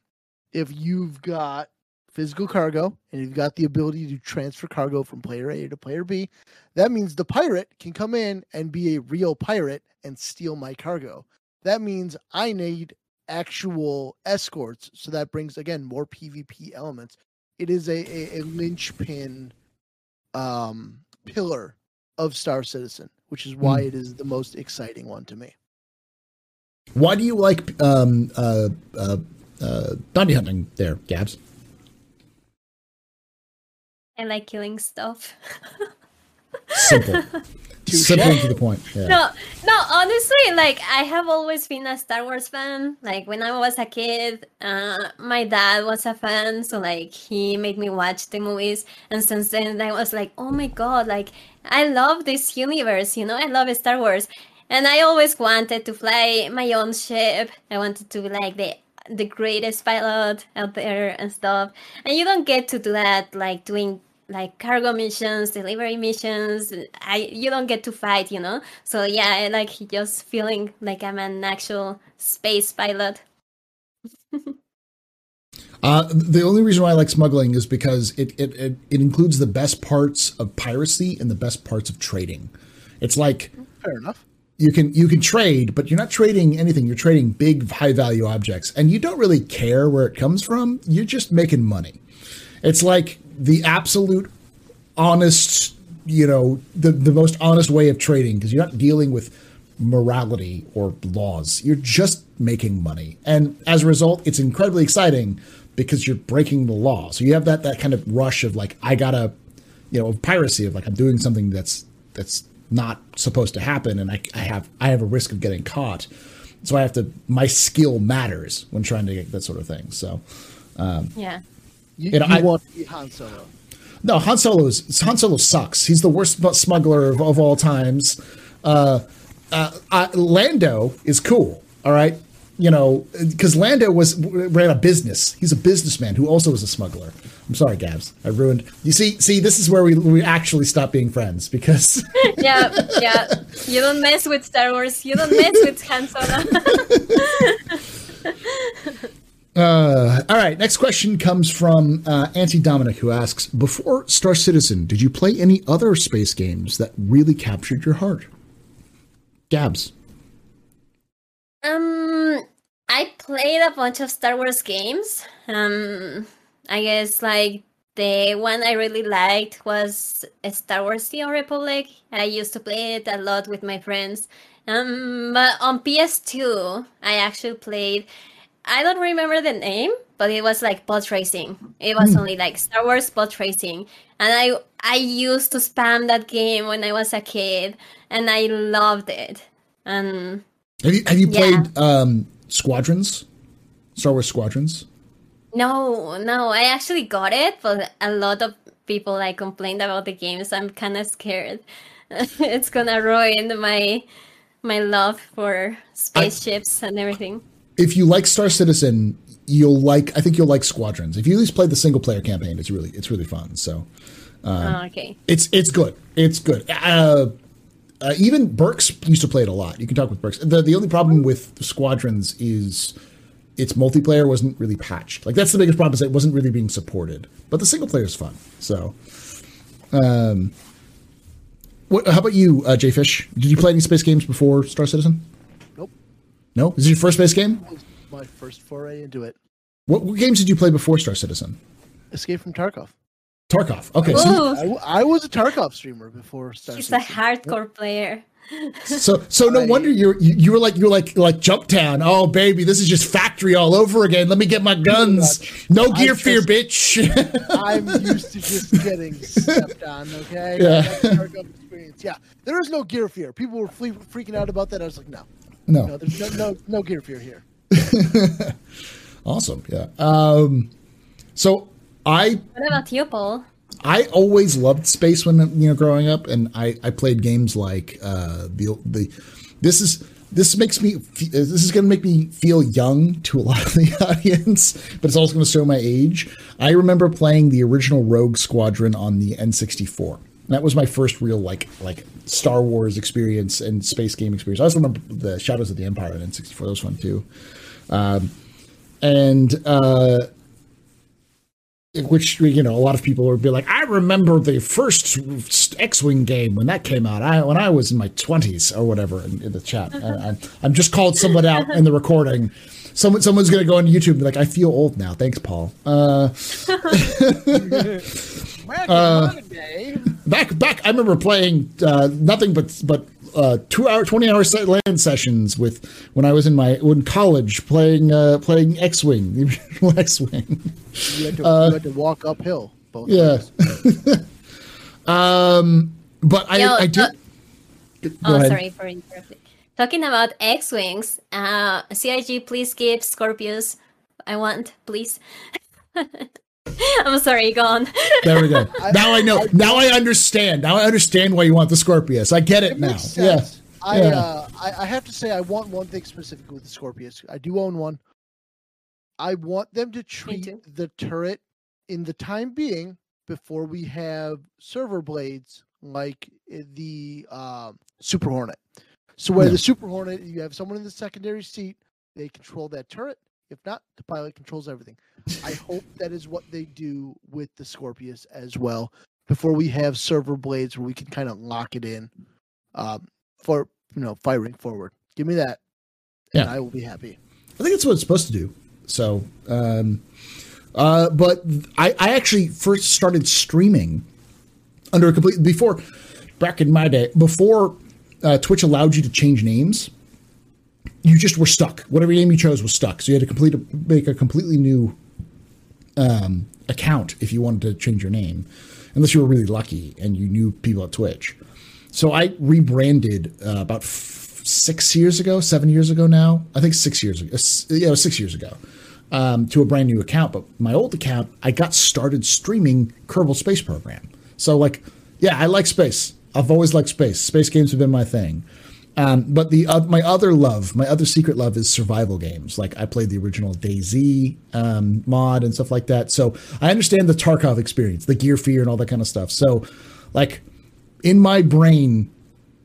if you've got physical cargo and you've got the ability to transfer cargo from player A to player B, that means the pirate can come in and be a real pirate and steal my cargo. That means I need actual escorts. So that brings again more PvP elements. It is a, a, a linchpin um, pillar of Star Citizen, which is why it is the most exciting one to me. Why do you like um, uh, uh, uh, bounty hunting there, Gabs? I like killing stuff. Simple. Simple to the point. Yeah. No, no, honestly, like I have always been a Star Wars fan. Like when I was a kid, uh, my dad was a fan, so like he made me watch the movies, and since then I was like, oh my god, like I love this universe, you know, I love Star Wars, and I always wanted to fly my own ship. I wanted to be like the the greatest pilot out there and stuff, and you don't get to do that like doing like cargo missions, delivery missions. I you don't get to fight, you know. So yeah, I like just feeling like I'm an actual space pilot. Uh, the only reason why I like smuggling is because it, it, it, it, includes the best parts of piracy and the best parts of trading. It's like fair enough. You can you can trade, but you're not trading anything. You're trading big high value objects, and you don't really care where it comes from. You're just making money. It's like the absolute honest, you know, the the most honest way of trading because you're not dealing with morality or laws. You're just making money, and as a result, it's incredibly exciting because you're breaking the law. So you have that that kind of rush of like I gotta, you know, of piracy of like I'm doing something that's that's not supposed to happen, and I, I have I have a risk of getting caught. So I have to my skill matters when trying to get that sort of thing. So um, yeah, you, you, know, you I, want to be Han Solo. No, Han Solo is Han Solo sucks. He's the worst smuggler of, of all times. Uh, uh, uh, Lando is cool. All right, you know, because Lando was ran a business. He's a businessman who also was a smuggler. I'm sorry, Gabs. I ruined. You see, see, this is where we we actually stop being friends because. yeah, yeah. You don't mess with Star Wars. You don't mess with Han Solo. uh, all right. Next question comes from uh, Auntie Dominic, who asks: Before Star Citizen, did you play any other space games that really captured your heart? Gabs. Um, I played a bunch of Star Wars games. Um, I guess like the one I really liked was Star Wars: The Old Republic. I used to play it a lot with my friends. Um, but on PS2, I actually played. I don't remember the name, but it was like pod racing. It was mm. only like Star Wars pod racing, and I I used to spam that game when I was a kid, and I loved it. And have you have you played um, Squadrons, Star Wars Squadrons? No, no. I actually got it, but a lot of people like complained about the game, so I'm kind of scared. it's gonna ruin my my love for spaceships I, and everything. If you like Star Citizen, you'll like. I think you'll like Squadrons. If you at least play the single player campaign, it's really it's really fun. So, um, oh, okay, it's it's good. It's good. Uh, uh, even Burks used to play it a lot. You can talk with Burks. The the only problem with Squadrons is its multiplayer wasn't really patched. Like that's the biggest problem is it wasn't really being supported. But the single player is fun. So, um, what, how about you, uh, Jay Fish? Did you play any space games before Star Citizen? Nope. No. Is this your first base game? My first foray into it. What, what games did you play before Star Citizen? Escape from Tarkov. Tarkov. Okay, so I, I, was a Tarkov streamer before. Star He's a hardcore yep. player. So, so no I, wonder you're you, you were like you're like like Jumptown Oh baby, this is just factory all over again. Let me get my guns. No gear just, fear, bitch. I'm used to just getting stepped on. Okay. Yeah. Yeah. There is no gear fear. People were fle- freaking out about that. I was like, no. No. No. There's no no, no gear fear here. awesome. Yeah. Um. So I. What about you, Paul? I always loved space when you know growing up, and I, I played games like uh, the the. This is this makes me this is going to make me feel young to a lot of the audience, but it's also going to show my age. I remember playing the original Rogue Squadron on the N64. That was my first real like like Star Wars experience and space game experience. I also remember the Shadows of the Empire on N64. That was fun too. Um, and uh, which you know a lot of people would be like i remember the first x-wing game when that came out. I when i was in my 20s or whatever in, in the chat. I, am just called someone out in the recording. Someone someone's going to go on youtube and be like i feel old now. Thanks paul. Uh, back, uh, back back i remember playing uh, nothing but but uh, two hour, twenty hour land sessions with when I was in my in college playing uh, playing X Wing, X Wing. You, had to, uh, you had to walk uphill. Both yeah. um, but I, Yo, I did. oh, ahead. sorry for interrupting. Talking about X Wings, uh, CIG, please give Scorpius. I want, please. I'm sorry, go on. There we go. now I know. now I understand. Now I understand why you want the Scorpius. I get it, it now. Yeah. I, yeah. Uh, I, I have to say I want one thing specifically with the Scorpius. I do own one. I want them to treat the turret in the time being before we have server blades like the um, Super Hornet. So where Yeah. the Super Hornet, you have someone in the secondary seat, they control that turret. If not, the pilot controls everything. I hope that is what they do with the Scorpius as well. Before we have server blades where we can kind of lock it in um, for you know firing forward. Give me that, and Yeah. I will be happy. I think it's what it's supposed to do. So, um, uh, but I, I actually first started streaming under a complete before back in my day before uh, Twitch allowed you to change names. You just were stuck. Whatever name you chose was stuck. So you had to complete a, make a completely new um, account if you wanted to change your name, unless you were really lucky and you knew people at Twitch. So I rebranded uh, about f- six years ago, seven years ago now. I think six years ago. s- Yeah, six years ago um, to a brand new account. But my old account, I got started streaming Kerbal Space Program. So like, yeah, I like space. I've always liked space. Space games have been my thing. Um, but the uh, my other love, my other secret love is survival games. Like I played the original DayZ um, mod and stuff like that. So I understand the Tarkov experience, the gear fear, and all that kind of stuff. So, like in my brain,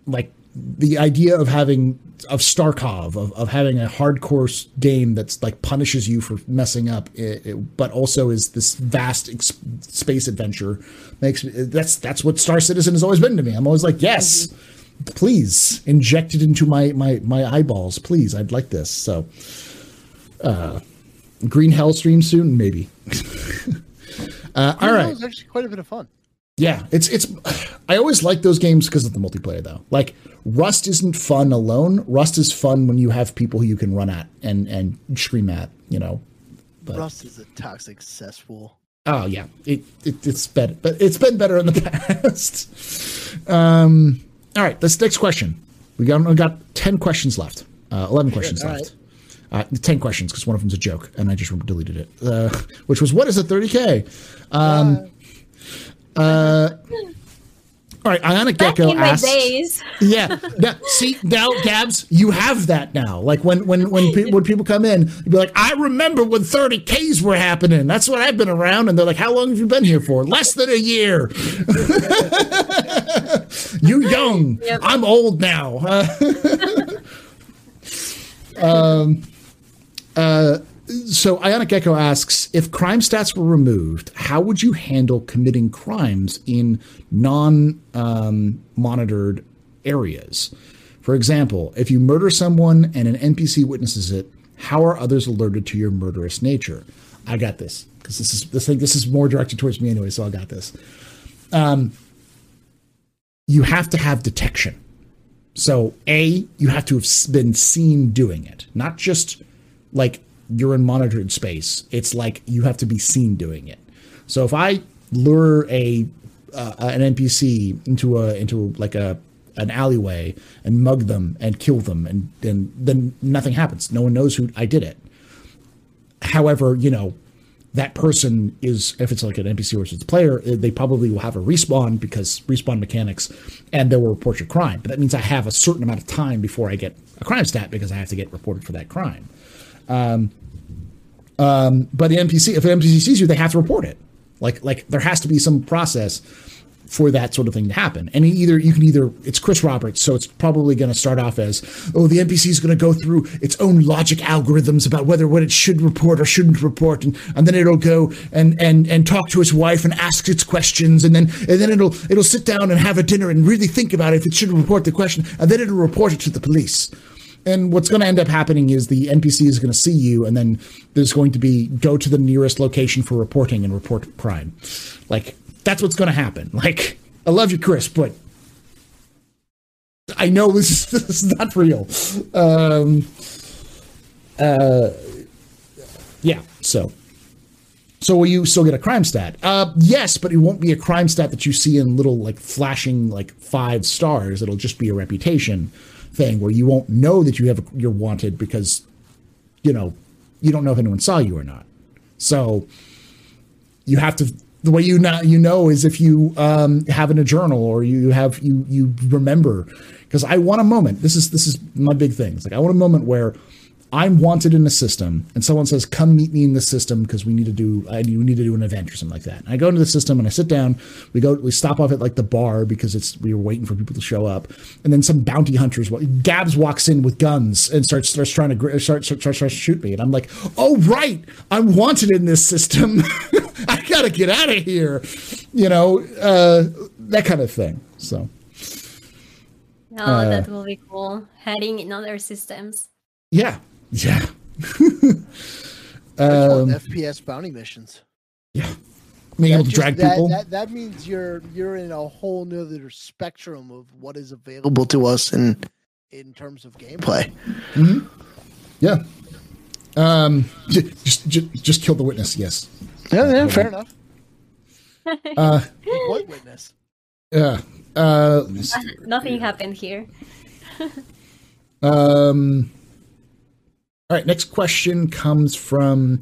like the idea of having of Starkov of, of having a hardcore game that's like punishes you for messing up, it, it- but also is this vast ex- space adventure makes me that's that's what Star Citizen has always been to me. I'm always like, yes, please inject it into my my my eyeballs, please. I'd like this. So, uh, Green Hell stream soon, maybe. uh, all right. is actually quite a bit of fun. Yeah, it's it's. I always like those games because of the multiplayer, though. Like Rust isn't fun alone. Rust is fun when you have people who you can run at and and scream at. You know. But Rust is a toxic cesspool. oh yeah, it, it it's better, but it's been better in the past. um. All right, this next question. We got we got ten questions left. Uh, Eleven questions all left. Uh, ten questions because one of them's a joke, and I just deleted it. Uh, which was what is a thirty k? Um. All right, Ionic Gecko asks. days. Yeah. Now, see, now, Gabs, you have that now. Like when when when pe- when people come in, you'd be like, I remember when 30Ks were happening. That's what I've been around. And they're like, How long have you been here for? Less than a year. you young. Yep. I'm old now. Um, uh, so Ionic Gecko asks if crime stats were removed, how would you handle committing crimes in non um, monitored areas? For example, if you murder someone and an NPC witnesses it, how are others alerted to your murderous nature? I got this because this is this thing. This is more directed towards me anyway, so I got this. Um, you have to have detection. So, A, you have to have been seen doing it, not just like you're in monitored space. It's like you have to be seen doing it. So, if I lure a uh, an NPC into a into like a an alleyway and mug them and kill them, and then then nothing happens. No one knows who I did it. However, you know, that person is if it's like an NPC versus a player, eh, they probably will have a respawn because respawn mechanics, and they will report your crime. But that means I have a certain amount of time before I get a crime stat because I have to get reported for that crime. Um, um, but the NPC, if an NPC sees you, they have to report it. Like like there has to be some process for that sort of thing to happen. And either you can either it's Chris Roberts, so it's probably going to start off as oh the NPC is going to go through its own logic algorithms about whether what it should report or shouldn't report, and, and then it'll go and and and talk to its wife and ask its questions, and then and then it'll it'll sit down and have a dinner and really think about if it should report the question, and then it'll report it to the police. And what's going to end up happening is the NPC is going to see you, and then there's going to be go to the nearest location for reporting and report crime. Like that's what's going to happen. Like I love you, Chris, but I know this is, this is not real. Um, uh, yeah. So, so will you still get a crime stat? Uh, yes, but it won't be a crime stat that you see in little like flashing like five stars. It'll just be a reputation thing where you won't know that you have you're wanted because you know you don't know if anyone saw you or not. So you have to the way you know you know is if you um, have in a journal or you have you you remember because I want a moment. This is this is my big thing. It's like I want a moment where I'm wanted in a system, and someone says, "Come meet me in the system because we need to do I we need to do an event or something like that." And I go into the system and I sit down. We go we stop off at like the bar because it's we were waiting for people to show up, and then some bounty hunters. Gabs walks in with guns and starts starts trying to start starts starts, starts to shoot me, and I'm like, "Oh right, I'm wanted in this system. I gotta get out of here," you know, uh, that kind of thing. So. Oh, uh, that will be cool. Heading in other systems. Yeah, yeah. um, FPS bounty missions. Yeah. Being able to drag that, people. That, that means you're you're in a whole nother spectrum of what is available to us in in terms of gameplay. Mm-hmm. Yeah. Um. Just, just just kill the witness. Yes. Yeah. Yeah. Fair enough. Uh. what witness? Yeah. Uh, Nothing happened here. um. All right, next question comes from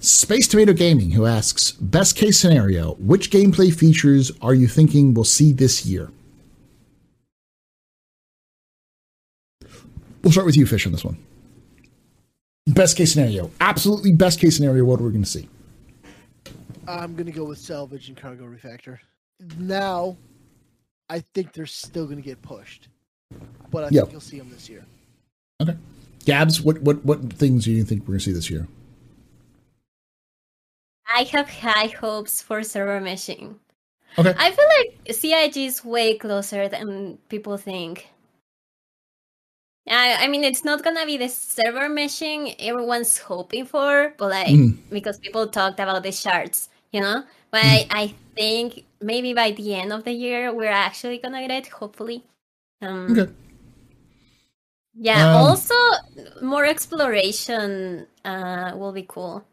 Space Tomato Gaming, who asks Best case scenario, which gameplay features are you thinking we'll see this year? We'll start with you, Fish, on this one. Best case scenario. Absolutely best case scenario, what are we going to see? I'm going to go with Salvage and Cargo Refactor. Now, I think they're still going to get pushed, but I yep. think you'll see them this year. Okay. Gabs, what what what things do you think we're gonna see this year? I have high hopes for server meshing. Okay. I feel like CIG is way closer than people think. I, I mean, it's not gonna be the server meshing everyone's hoping for, but like mm. because people talked about the shards, you know. But mm. I, I think maybe by the end of the year we're actually gonna get it. Hopefully. Um, okay. Yeah, um, also more exploration uh, will be cool.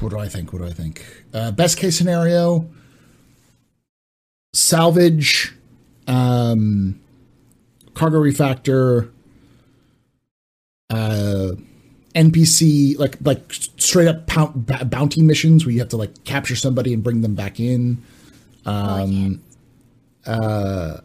What do I think? What do I think? Uh, best case scenario salvage, um, cargo refactor, uh, NPC like like straight up bounty missions where you have to like capture somebody and bring them back in. Um, oh, yeah. uh,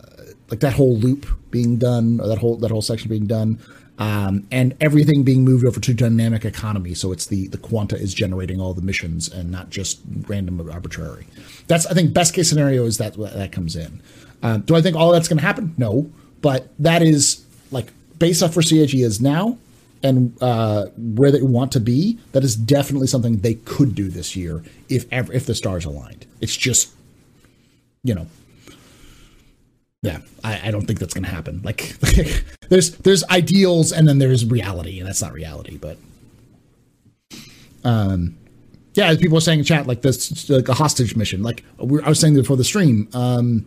like that whole loop being done, or that whole that whole section being done, um, and everything being moved over to dynamic economy. So it's the the quanta is generating all the missions and not just random arbitrary. That's I think best case scenario is that that comes in. Um, do I think all that's going to happen? No, but that is like based off where CIG is now and uh, where they want to be. That is definitely something they could do this year if ever if the stars aligned. It's just you know yeah, I, I don't think that's going to happen. Like, there's there's ideals and then there's reality, and that's not reality. But, um, yeah, as people were saying in chat, like this, like a hostage mission. Like we, I was saying before the stream, um,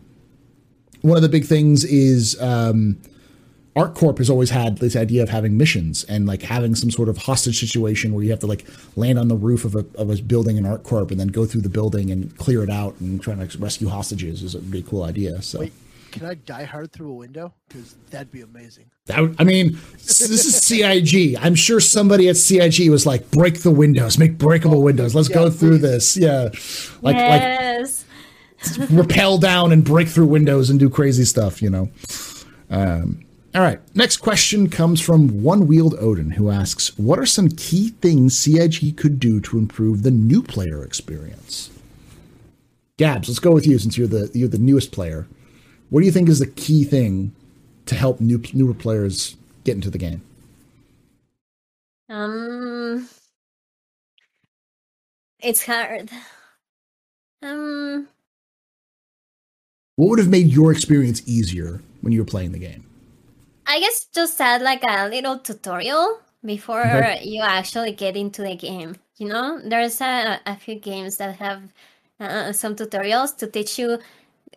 one of the big things is um, ArcCorp has always had this idea of having missions and like having some sort of hostage situation where you have to like land on the roof of a, of a building in ArcCorp and then go through the building and clear it out and try to rescue hostages is a really cool idea. So. Wait can I die hard through a window? Because that'd be amazing. That, I mean, this is CIG. I'm sure somebody at CIG was like, break the windows, make breakable windows. Let's yeah, go through this. Yeah, like yes. like rappel down and break through windows and do crazy stuff. You know. Um, all right. Next question comes from One Wheeled Odin, who asks, "What are some key things CIG could do to improve the new player experience?" Gabs, let's go with you since you're the you're the newest player. What do you think is the key thing to help new newer players get into the game? Um, it's hard. Um, what would have made your experience easier when you were playing the game? I guess just add like a little tutorial before okay. you actually get into the game. You know, there's a, a few games that have uh, some tutorials to teach you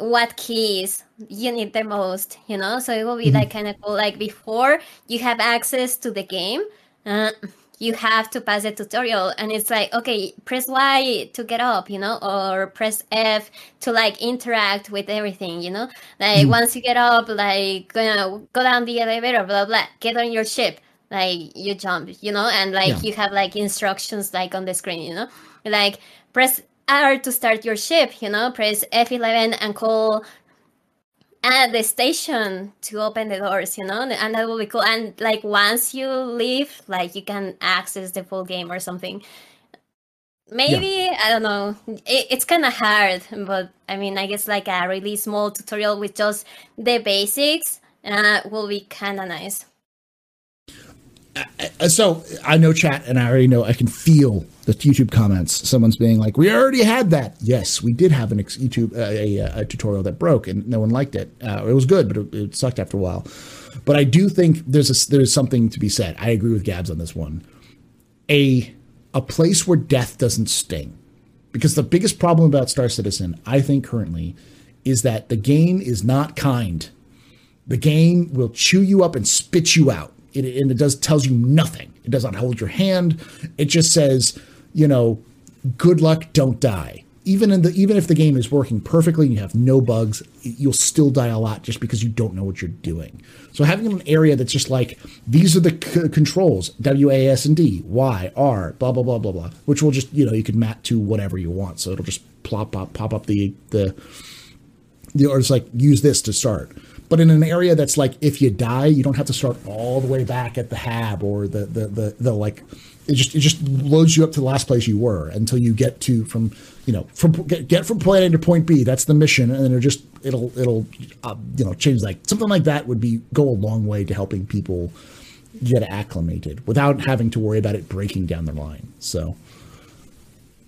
what keys you need the most you know so it will be mm-hmm. like kind of cool like before you have access to the game uh, you have to pass a tutorial and it's like okay press y to get up you know or press f to like interact with everything you know like mm-hmm. once you get up like you know, go down the elevator blah blah get on your ship like you jump you know and like yeah. you have like instructions like on the screen you know like press R to start your ship, you know, press F11 and call at the station to open the doors, you know, and that will be cool. And like once you leave, like you can access the full game or something. Maybe yeah. I don't know. It, it's kind of hard, but I mean, I guess like a really small tutorial with just the basics uh, will be kind of nice. Uh, so I know chat, and I already know I can feel the YouTube comments. Someone's being like, "We already had that." Yes, we did have an ex- YouTube uh, a, a, tutorial that broke, and no one liked it. Uh, it was good, but it, it, sucked after a while. But I do think there's a, there's something to be said. I agree with Gabs on this one. A a place where death doesn't sting, because the biggest problem about Star Citizen, I think currently, is that the game is not kind. The game will chew you up and spit you out it, and it does tells you nothing. It does not hold your hand. It just says, you know, good luck, don't die. Even in the even if the game is working perfectly and you have no bugs, you'll still die a lot just because you don't know what you're doing. So having an area that's just like these are the c- controls W A S and D Y R blah blah blah blah blah, which will just you know you can map to whatever you want. So it'll just plop up pop up the the the or it's like use this to start but in an area that's like if you die, you don't have to start all the way back at the hab or the the the, the like. It just it just loads you up to the last place you were until you get to from you know from get, get from point A to point B. That's the mission, and then it just it'll it'll uh, you know change like something like that would be go a long way to helping people get acclimated without having to worry about it breaking down their line. So.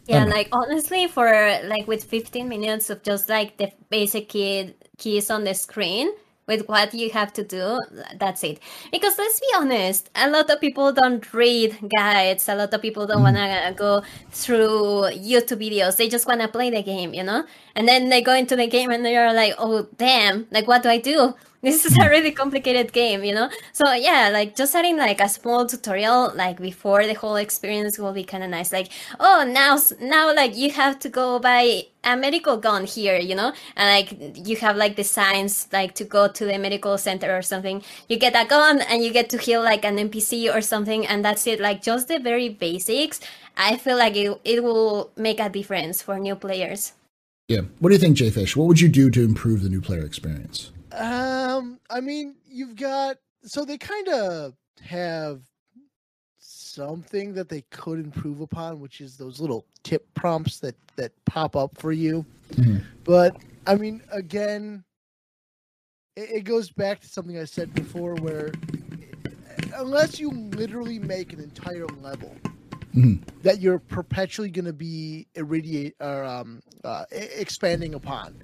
Yeah, and like honestly, for like with 15 minutes of just like the basic key keys on the screen, with what you have to do that's it. Because let's be honest a lot of people don't read guides a lot of people don't mm. want to go through youtube videos they just want to play the game you know? And then they go into the game and they're like oh damn like what do i do this is a really complicated game you know? So yeah like just having like a small tutorial like before the whole experience will be kind of nice. Like oh now now like you have to go buy a medical gun here you know? And like you have like the signs like to go to the medical center or something. You get a gun and you get to heal like an npc or something and that's it. Like just the very basics i feel like it, it will make a difference for new players. Yeah. What do you think jfish what would you do to improve the new player experience um, I mean, you've got so they kind of have something that they could improve upon, which is those little tip prompts that that pop up for you. Mm-hmm. But I mean, again, it, it goes back to something I said before, where unless you literally make an entire level mm-hmm. that you're perpetually going to be irradiate or um, uh, expanding upon,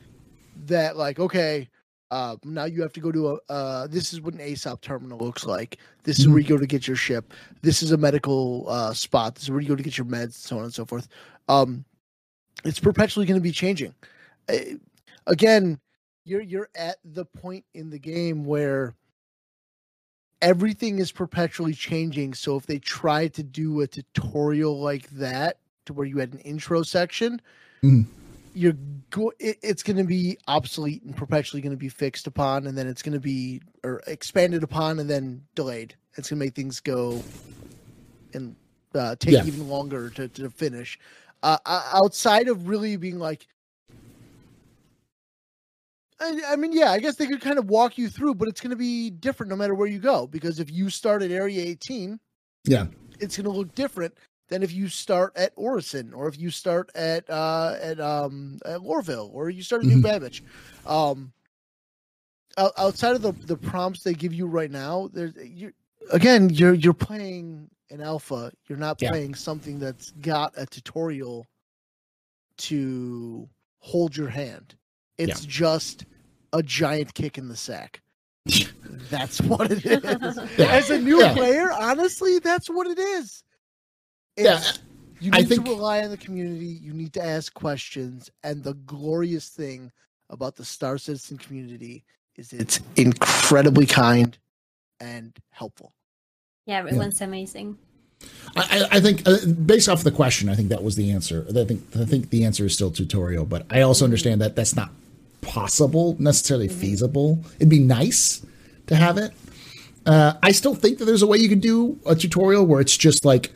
that like okay uh, now you have to go to a. Uh, this is what an ASOP terminal looks like. This is mm-hmm. where you go to get your ship. This is a medical uh, spot. This is where you go to get your meds, so on and so forth. Um, it's perpetually going to be changing. Uh, again, you're you're at the point in the game where everything is perpetually changing. So if they try to do a tutorial like that, to where you had an intro section, mm-hmm you're go- it, it's going to be obsolete and perpetually going to be fixed upon and then it's going to be or expanded upon and then delayed. It's going to make things go and uh, take yeah. even longer to, to finish. Uh, outside of really being like I, I mean yeah i guess they could kind of walk you through but it's going to be different no matter where you go because if you start at area 18 yeah. it's going to look different than if you start at Orison or if you start at uh, at um at Lorville or you start at New mm-hmm. Babbage. Um, outside of the the prompts they give you right now, there's you again you're you're playing an alpha. You're not yeah. playing something that's got a tutorial to hold your hand. It's yeah. just a giant kick in the sack. that's what it is. Yeah. As a new player, honestly, that's what it is yeah. You need I think, to rely on the community. You need to ask questions. And the glorious thing about the Star Citizen community is it's incredibly kind and helpful. Yeah, everyone's yeah. amazing. I, I, think, uh, based off the question, I think that was the answer. I think I think the answer is still tutorial, but I also mm-hmm. understand that that's not possible, necessarily mm-hmm. feasible. It'd be nice to have it. Uh, I still think that there's a way you could do a tutorial where it's just like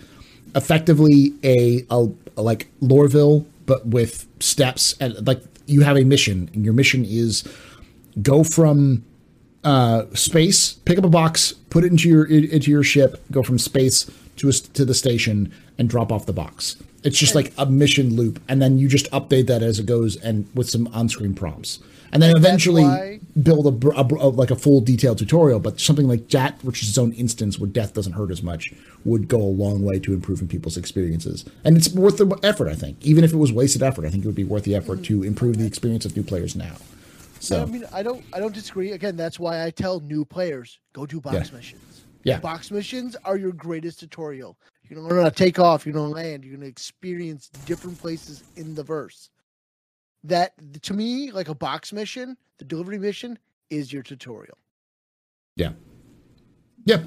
effectively a, a, a like Lorville, but with steps and like you have a mission, and your mission is go from uh, space, pick up a box, put it into your into your ship, go from space to a, to the station, and drop off the box. It's just like a mission loop, and then you just update that as it goes, and with some on-screen prompts, and then eventually why- build a, a, a- like a full detailed tutorial. But something like that, which is its own instance where death doesn't hurt as much, would go a long way to improving people's experiences, and it's worth the effort. I think, even if it was wasted effort, I think it would be worth the effort to improve the experience of new players now. So I mean, I don't, I don't disagree. Again, that's why I tell new players go do box Yeah. missions. Yeah. box missions are your greatest tutorial. You're gonna learn how to take off. You're gonna land. You're gonna experience different places in the verse. That to me, like a box mission, the delivery mission is your tutorial. Yeah. Yep.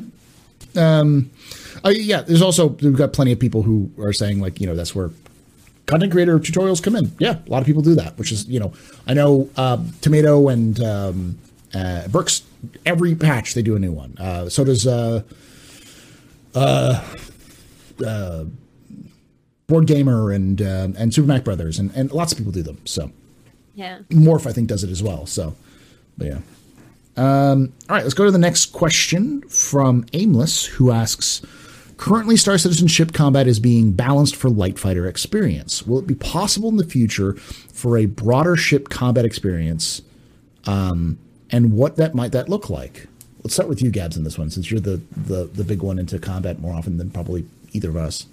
Um, uh, yeah. There's also we've got plenty of people who are saying like you know that's where content creator tutorials come in. Yeah, a lot of people do that, which is you know I know uh, Tomato and um, uh, Brooks every patch they do a new one. Uh, so does uh, uh, uh, BoredGamer and uh, and Super Mac Brothers and and lots of people do them. So Yeah. Morph I think does it as well. So, but yeah. Um, all right, let's go to the next question from Aimless, who asks Currently, Star Citizen ship combat is being balanced for light fighter experience. Will it be possible in the future for a broader ship combat experience? Um, and what that might that look like? Let's start with you, Gabs, in this one, since you're the, the, the big one into combat more often than probably either of us.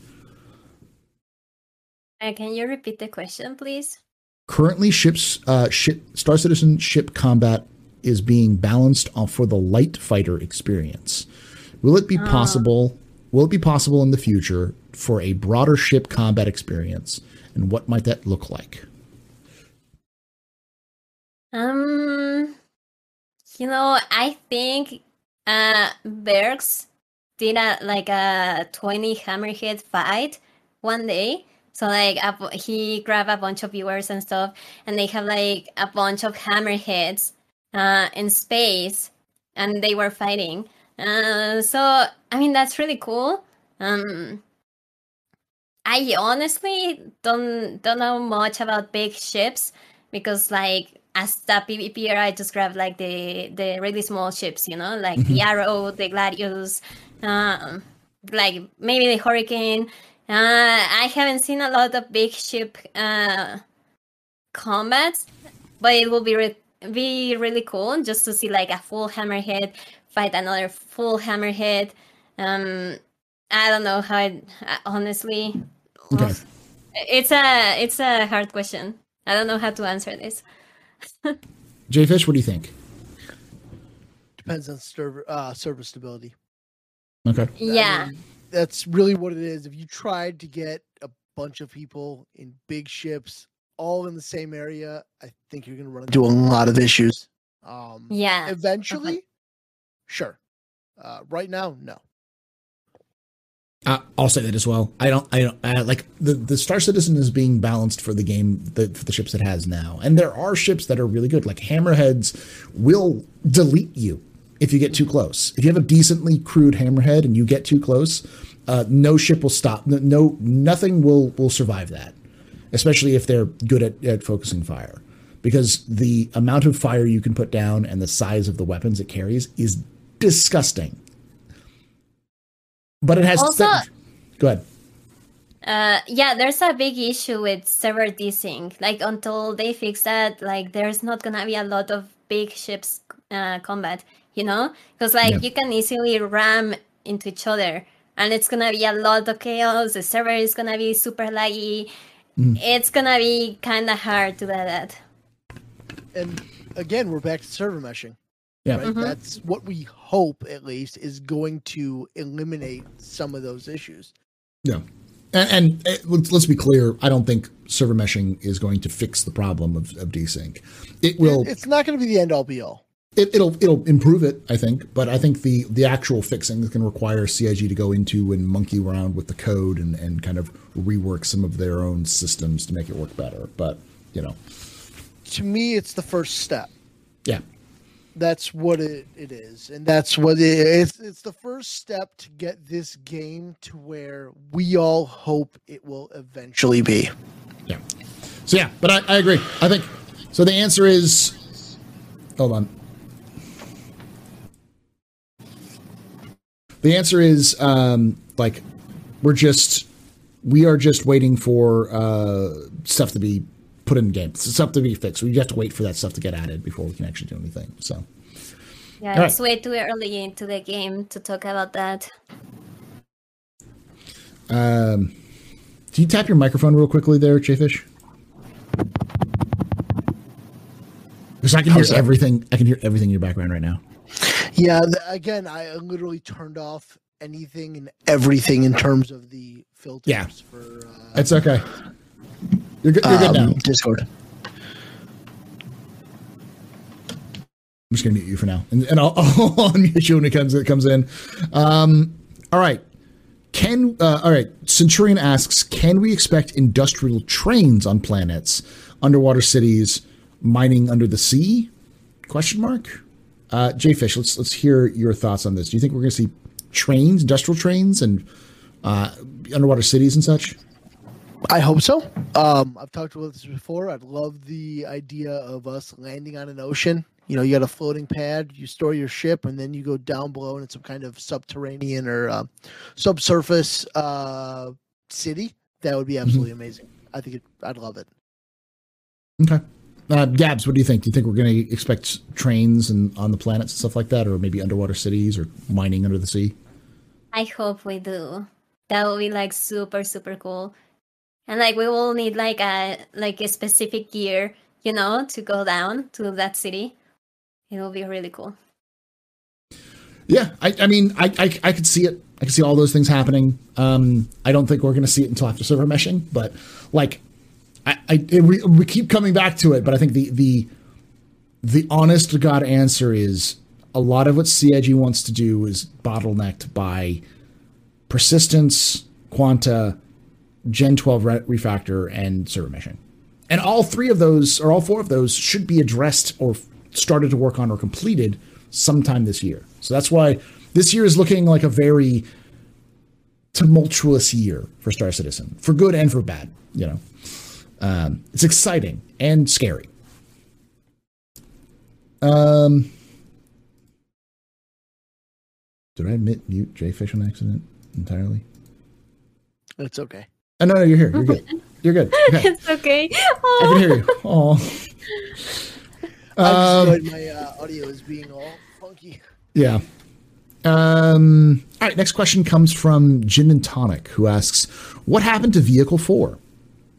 Uh, can you repeat the question, please? Currently, ships uh, ship, Star Citizen ship combat is being balanced off for the light fighter experience. Will it be possible? Will it be possible in the future for a broader ship combat experience, and what might that look like? Um, you know, I think uh Bergs did a like a twenty hammerhead fight one day. So like a, he grabbed a bunch of viewers and stuff, and they have like a bunch of hammerheads uh in space, and they were fighting. Uh, so I mean that's really cool. Um, I honestly don't don't know much about big ships because like as a PvPer, I just grab like the the really small ships, you know, like the Arrow, the Gladius, um, like maybe the Hurricane. Uh, I haven't seen a lot of big ship uh, combats, but it will be re- be really cool just to see like a full hammerhead fight another full hammerhead. Um, I don't know how. It, uh, honestly, Okay. it's a it's a hard question. I don't know how to answer this. Jay Fish, what do you think? Depends on server uh, server stability. Okay. I Yeah. mean, that's really what it is. If you tried to get a bunch of people in big ships all in the same area, I think you're going to run into a lot of issues. Um, Yeah. Eventually, sure. Uh, right now, no. Uh, I'll say that as well. I don't. I don't uh, like the the Star Citizen is being balanced for the game the, for the ships it has now, and there are ships that are really good. Like Hammerheads will delete you if you get too close. If you have a decently crewed Hammerhead and you get too close, uh, no ship will stop. No, no, nothing will will survive that. Especially if they're good at, at focusing fire, because the amount of fire you can put down and the size of the weapons it carries is disgusting. But it has. Also- go ahead. Uh, yeah, there's a big issue with server desync. Like until they fix that, like there's not gonna be a lot of big ships uh, combat. You know, because like Yeah. you can easily ram into each other, and it's gonna be a lot of chaos. The server is gonna be super laggy. It's gonna be kind of hard to do that. And again, we're back to server meshing. Yeah. Right? That's what we hope, at least, is going to eliminate some of those issues. Yeah. And, and uh, let's, let's be clear. I don't think server meshing is going to fix the problem of, of desync. It will. It's not going to be the end all be all. It, it'll it'll improve it, I think. But I think the the actual fixing is going to require CIG to go into and monkey around with the code and and kind of rework some of their own systems to make it work better. But you know, To me, it's the first step. yeah, That's what it, it is, and that's what it, it's. It's the first step to get this game to where we all hope it will eventually be. yeah. So yeah, but I, I agree. I think so. The answer is Hold on. The answer is um, like we're just we are just waiting for uh, stuff to be put in the game, stuff to be fixed. We have to wait for that stuff to get added before we can actually do anything. So Yeah, All it's way too early into the game to talk about that. Um, can you tap your microphone real quickly there, Jayfish? Because I can hear How's that? everything. I can hear everything in your background right now. Yeah, the, again, I literally turned off anything and everything in terms of the filters Yeah. for uh, It's okay. You're good. You're good now. um, Discord. I'm just gonna mute you for now, and, and I'll, I'll unmute you when it comes it comes in. Um, all right. Can uh, all right. Centurion asks, can we expect industrial trains on planets, underwater cities, mining under the sea? Question mark. Uh, Jayfish, let's let's hear your thoughts on this. Do you think we're going to see trains, industrial trains, and uh, underwater cities and such? I hope so. Um, I've talked about this before. I'd love the idea of us landing on an ocean. You know, you got a floating pad, you store your ship, and then you go down below and it's some kind of subterranean or uh, subsurface uh, city. That would be absolutely amazing. I think it, I'd love it. Okay. Uh, Gabs, what do you think? Do you think we're going to expect trains and on the planets and stuff like that, or maybe underwater cities or mining under the sea? I hope we do. That would be like super super cool. And like we will need like a like a specific gear, you know, to go down to that city. It will be really cool. Yeah, I, I mean, I, I I could see it. I could see all those things happening. Um, I don't think we're going to see it until after server meshing, but like, I, I it, we we keep coming back to it, but I think the the the honest to god answer is a lot of what CIG wants to do is bottlenecked by persistence, quanta, Gen 12 re- refactor, and server meshing. And all three of those, or all four of those, should be addressed or started to work on or completed sometime this year. So that's why this year is looking like a very tumultuous year for Star Citizen, for good and for bad. You know, um, it's exciting and scary. Um, did I admit mute Jayfish on accident entirely? It's okay. Oh, no, no, you're here. You're good. You're good. Okay. It's okay. I can hear you. Oh, I Um, enjoyed my uh, audio as being all funky. yeah. Um, all right. Next question comes from Gin and Tonic, who asks, "What happened to Vehicle Four?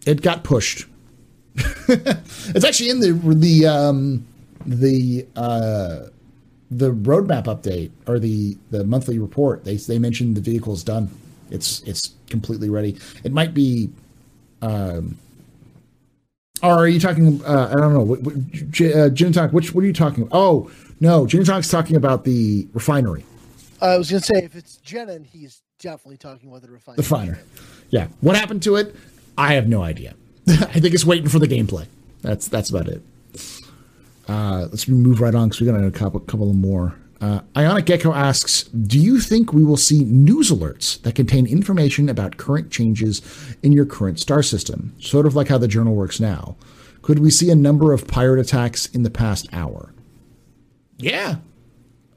It got pushed. it's actually in the the um, the uh, the roadmap update or the the monthly report. They they mentioned the vehicle is done. It's it's completely ready. It might be um, or are you talking? Uh, I don't know. What, what, J- uh, Gin which what are you talking? Oh no, Gin and Tonic's talking about the refinery, I was gonna say if it's Jenin, he's definitely talking about the refinery. the refinery. Yeah, what happened to it? I have no idea. I think it's waiting for the gameplay. That's that's about it. Uh, let's move right on because we got a couple couple more. Uh, Ionic Gecko asks, "Do you think we will see news alerts that contain information about current changes in your current star system, sort of like how the journal works now? Could we see a number of pirate attacks in the past hour?" Yeah,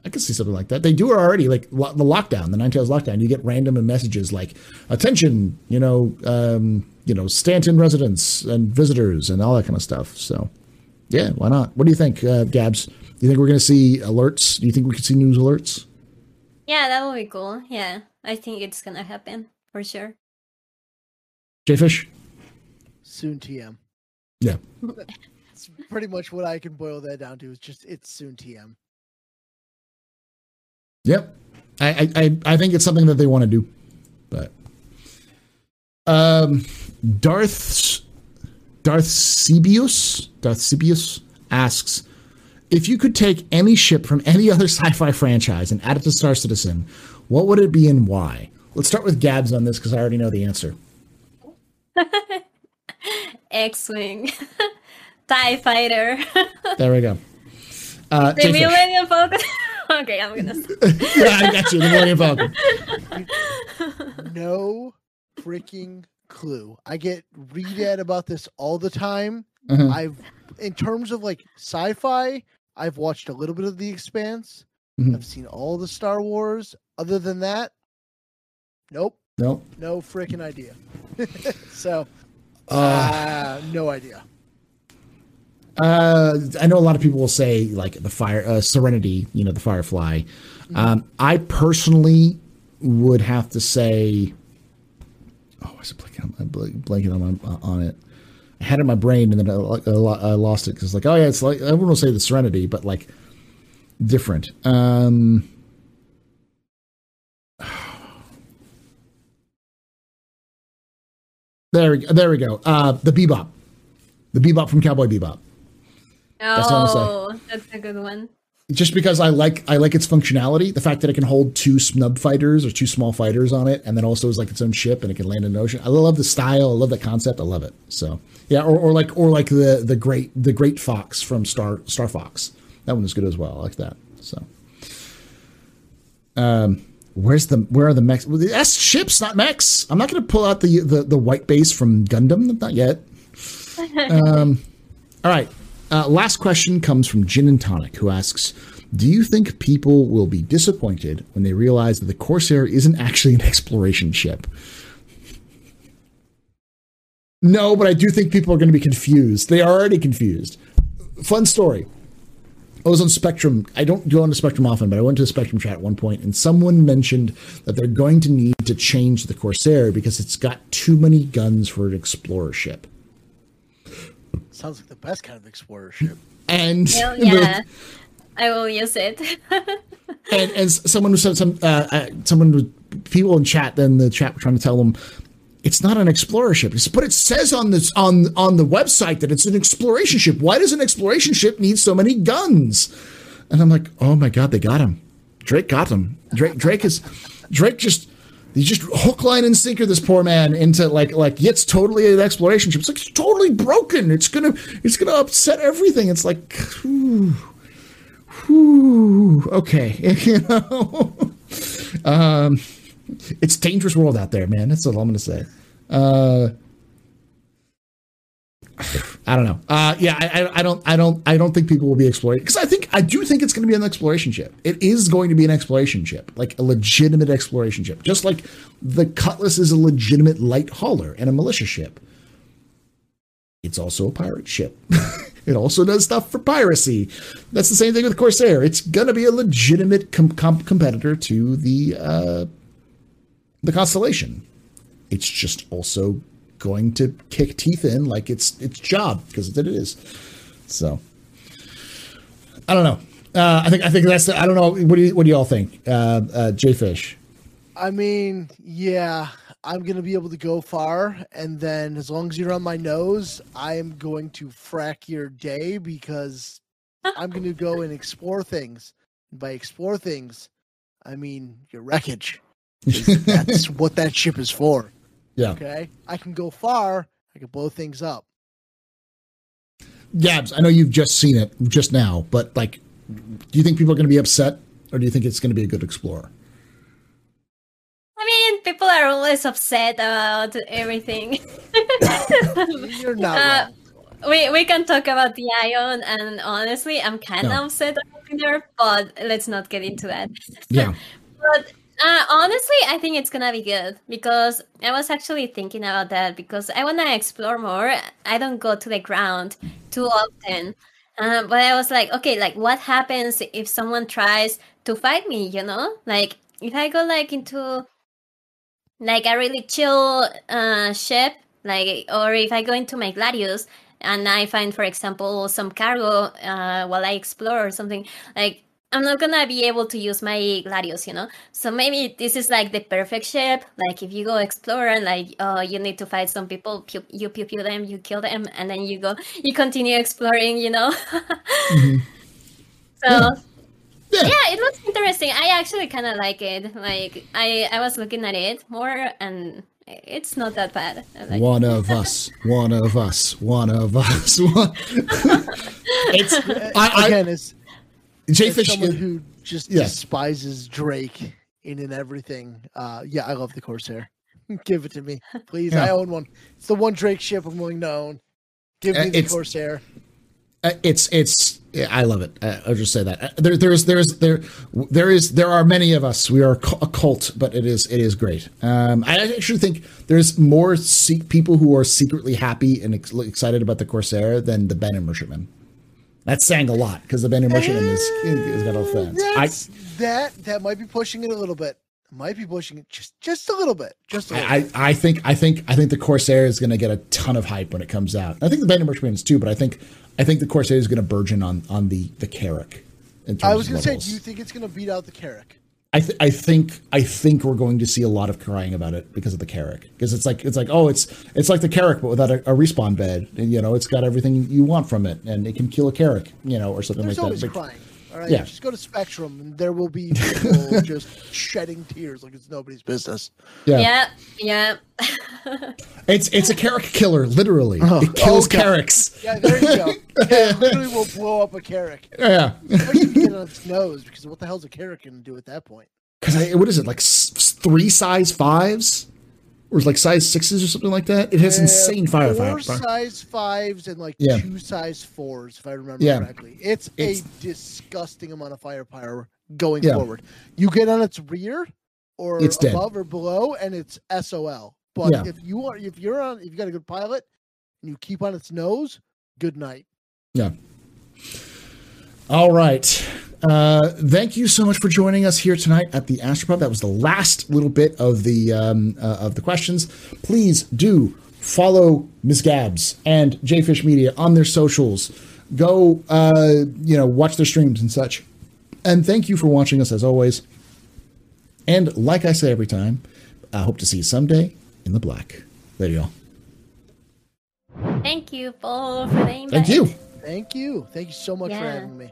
I could see something like that. They do already, like lo- the lockdown, the Nine Tails lockdown. You get random messages like "Attention," you know, um, you know, Stanton residents and visitors and all that kind of stuff. So, yeah, why not? What do you think, uh, Gabs? Do you think we're going to see alerts? Do you think we could see news alerts? Yeah, that would be cool. Yeah, I think it's gonna happen for sure. Jayfish? Soon TM. Yeah. It's pretty much what I can boil that down to. It's just it's soon TM. Yep. I, I, I- I think it's something that they want to do. But um Darth Darth Sibius Darth Sibius asks if you could take any ship from any other sci-fi franchise and add it to Star Citizen, what would it be and why? Let's start with Gabs on this because I already know the answer. X-wing, Tie Fighter, There we go. Uh, the Jayfish. Millennium Falcon. okay, I'm gonna. Stop. yeah, I got you. The Millennium Falcon. No freaking clue. I get read at about this all the time. Mhm. I've in terms of like sci-fi, I've watched a little bit of The Expanse. Mhm. I've seen all the Star Wars. Other than that, nope, Nope. no freaking idea. so, Uh, uh, no idea. Uh, I know a lot of people will say like the fire uh, Serenity, you know, the Firefly. Um, I personally would have to say, oh, I was blanking on, blanking on, on it. I had it in my brain and then I, I lost it because like, oh yeah, it's like everyone will say the Serenity, but like different. Um, there we go. There we go. Uh, the Bebop, the Bebop from Cowboy Bebop. That's. Oh, that's a good one. Just because I like I like its functionality, the fact that it can hold two snub fighters or two small fighters on it, and then also is like its own ship and it can land in the ocean. I love the style. I love the concept. I love it. So yeah, or, or like or like the the great the great fox from Star Star Fox. That one is good as well. I like that. So um. Where's the where are the mechs? Well, that's ships, not mechs. I'm not going to pull out the, the the white base from Gundam. Not yet. Um, all right. Uh, last question comes from Gin and Tonic, who asks Do you think people will be disappointed when they realize that the Corsair isn't actually an exploration ship? No, but I do think people are going to be confused. They are already confused. Fun story. I was on Spectrum. I don't go on the Spectrum often, but I went to the Spectrum chat at one point, and someone mentioned that they're going to need to change the Corsair because it's got too many guns for an explorer ship. Sounds like the best kind of explorer ship. And Well, the- yeah, I will use it. and as someone who said some uh, uh, someone with people in chat then the chat were trying to tell them it's not an explorer ship. It's- but it says on this on on the website that it's an exploration ship. Why does an exploration ship need so many guns? And i'm like oh my god they got him drake got him drake drake is drake just he just hook line and sinker this poor man into like like it's totally an exploration ship. It's like it's totally broken. It's gonna it's gonna upset everything. It's like whew, whew, okay you know? Um it's dangerous world out there man. That's all i'm gonna say. Uh I don't know. Uh, yeah, I, I, don't, I don't, I don't think people will be exploring because I think I do think it's going to be an exploration ship. It is going to be an exploration ship, like a legitimate exploration ship, just like the Cutlass is a legitimate light hauler and a militia ship. It's also a pirate ship. it also does stuff for piracy. That's the same thing with Corsair. It's going to be a legitimate com- com- competitor to the uh, the Constellation. It's just also going to kick teeth in like it's its job because it is. So I don't know. Uh, I think I think that's the, I don't know. What do you what do you all think? Uh, uh, J Fish. I mean, yeah, I'm gonna be able to go far, and then as long as you're on my nose, I am going to frack your day because I'm gonna go and explore things. And by explore things, I mean your wreckage. That's what that ship is for. Yeah. Okay, I can go far. I can blow things up. Gabs, I know you've just seen it just now, but like, do you think people are going to be upset, or do you think it's going to be a good explorer? I mean, people are always upset about everything. You're not Uh, we we can talk about the ion, and honestly, I'm kind No. of upset about it there, but let's not get into that. Yeah. But uh, honestly, I think it's gonna be good because I was actually thinking about that because I wanna explore more. I don't go to the ground too often, uh, but I was like, okay, like what happens if someone tries to fight me? You know, like if I go like into like a really chill uh, ship, like or if I go into my Gladius and I find, for example, some cargo uh, while I explore or something, like I'm not gonna be able to use my Gladius, you know. So maybe this is like the perfect ship. Like if you go explore and like oh you need to fight some people, pew, you pew pew them, you kill them, and then you go you continue exploring, you know. Mm-hmm. So Yeah. Yeah. yeah, it looks interesting. I actually kind of like it. Like I I was looking at it more and it's not that bad. Like, One of us. One of us. One of us. One. it's I, I Again, as, J as Fish. someone who just Yeah. despises Drake in and everything. Uh, yeah, I love the Corsair. Give it to me, please. Yeah. I own one. It's the one Drake ship I'm willing to own. Give Uh, me the Corsair. Uh, it's it's I love it. Uh, I'll just say that uh, there there's there's there there is there are many of us. We are a cult, but it is it is great. Um, I actually think there's more se- people who are secretly happy and ex- excited about the Corsair than the Banu Merchantman. That's saying a lot because the Banu Merchantman is has got fans. I, that that might be pushing it a little bit. Might be pushing it just just a little bit. Just a little I, I think I think I think the Corsair is going to get a ton of hype when it comes out. I think the Banu Merchantman is too, but I think I think the Corsair is going to burgeon on on the the Carrack. I was going to say, do you think it's going to beat out the Carrack? I, th- I think I think we're going to see a lot of crying about it because of the Carrack because it's like it's like oh it's it's like the Carrack but without a, a, respawn bed and you know it's got everything you want from it and it can kill a Carrack you know or something There's like that. crying. All right, yeah. just go to Spectrum and there will be people just shedding tears like it's nobody's business. Yeah, yeah. yeah. it's it's a Carrack killer, literally. Oh, it kills oh, Carracks. Yeah, there you go. Yeah, literally will blow up a Carrack. Yeah. Especially get on its nose because what the hell's a Carrack going to do at that point? Because what is it like three size fives? Or like size sixes or something like that. It has uh, insane firepower. Four size fives and like yeah. two size fours, if I remember yeah. correctly. It's, it's, a disgusting amount of firepower going yeah. forward. You get on its rear or it's above dead. or below, and it's SOL. But if you are, if you're on, if you got a good pilot and you keep on its nose, good night. Yeah. All right. Uh, thank you so much for joining us here tonight at the Astropub. That was the last little bit of the um, uh, of the questions. Please do follow Ms. Gabs and Jfish Media on their socials. Go, uh, you know, watch their streams and such. And thank you for watching us as always. And like I say every time, I hope to see you someday in the black. There you go. Thank you, Paul, for the invite. Thank you. Thank you. Thank you so much yeah. for having me.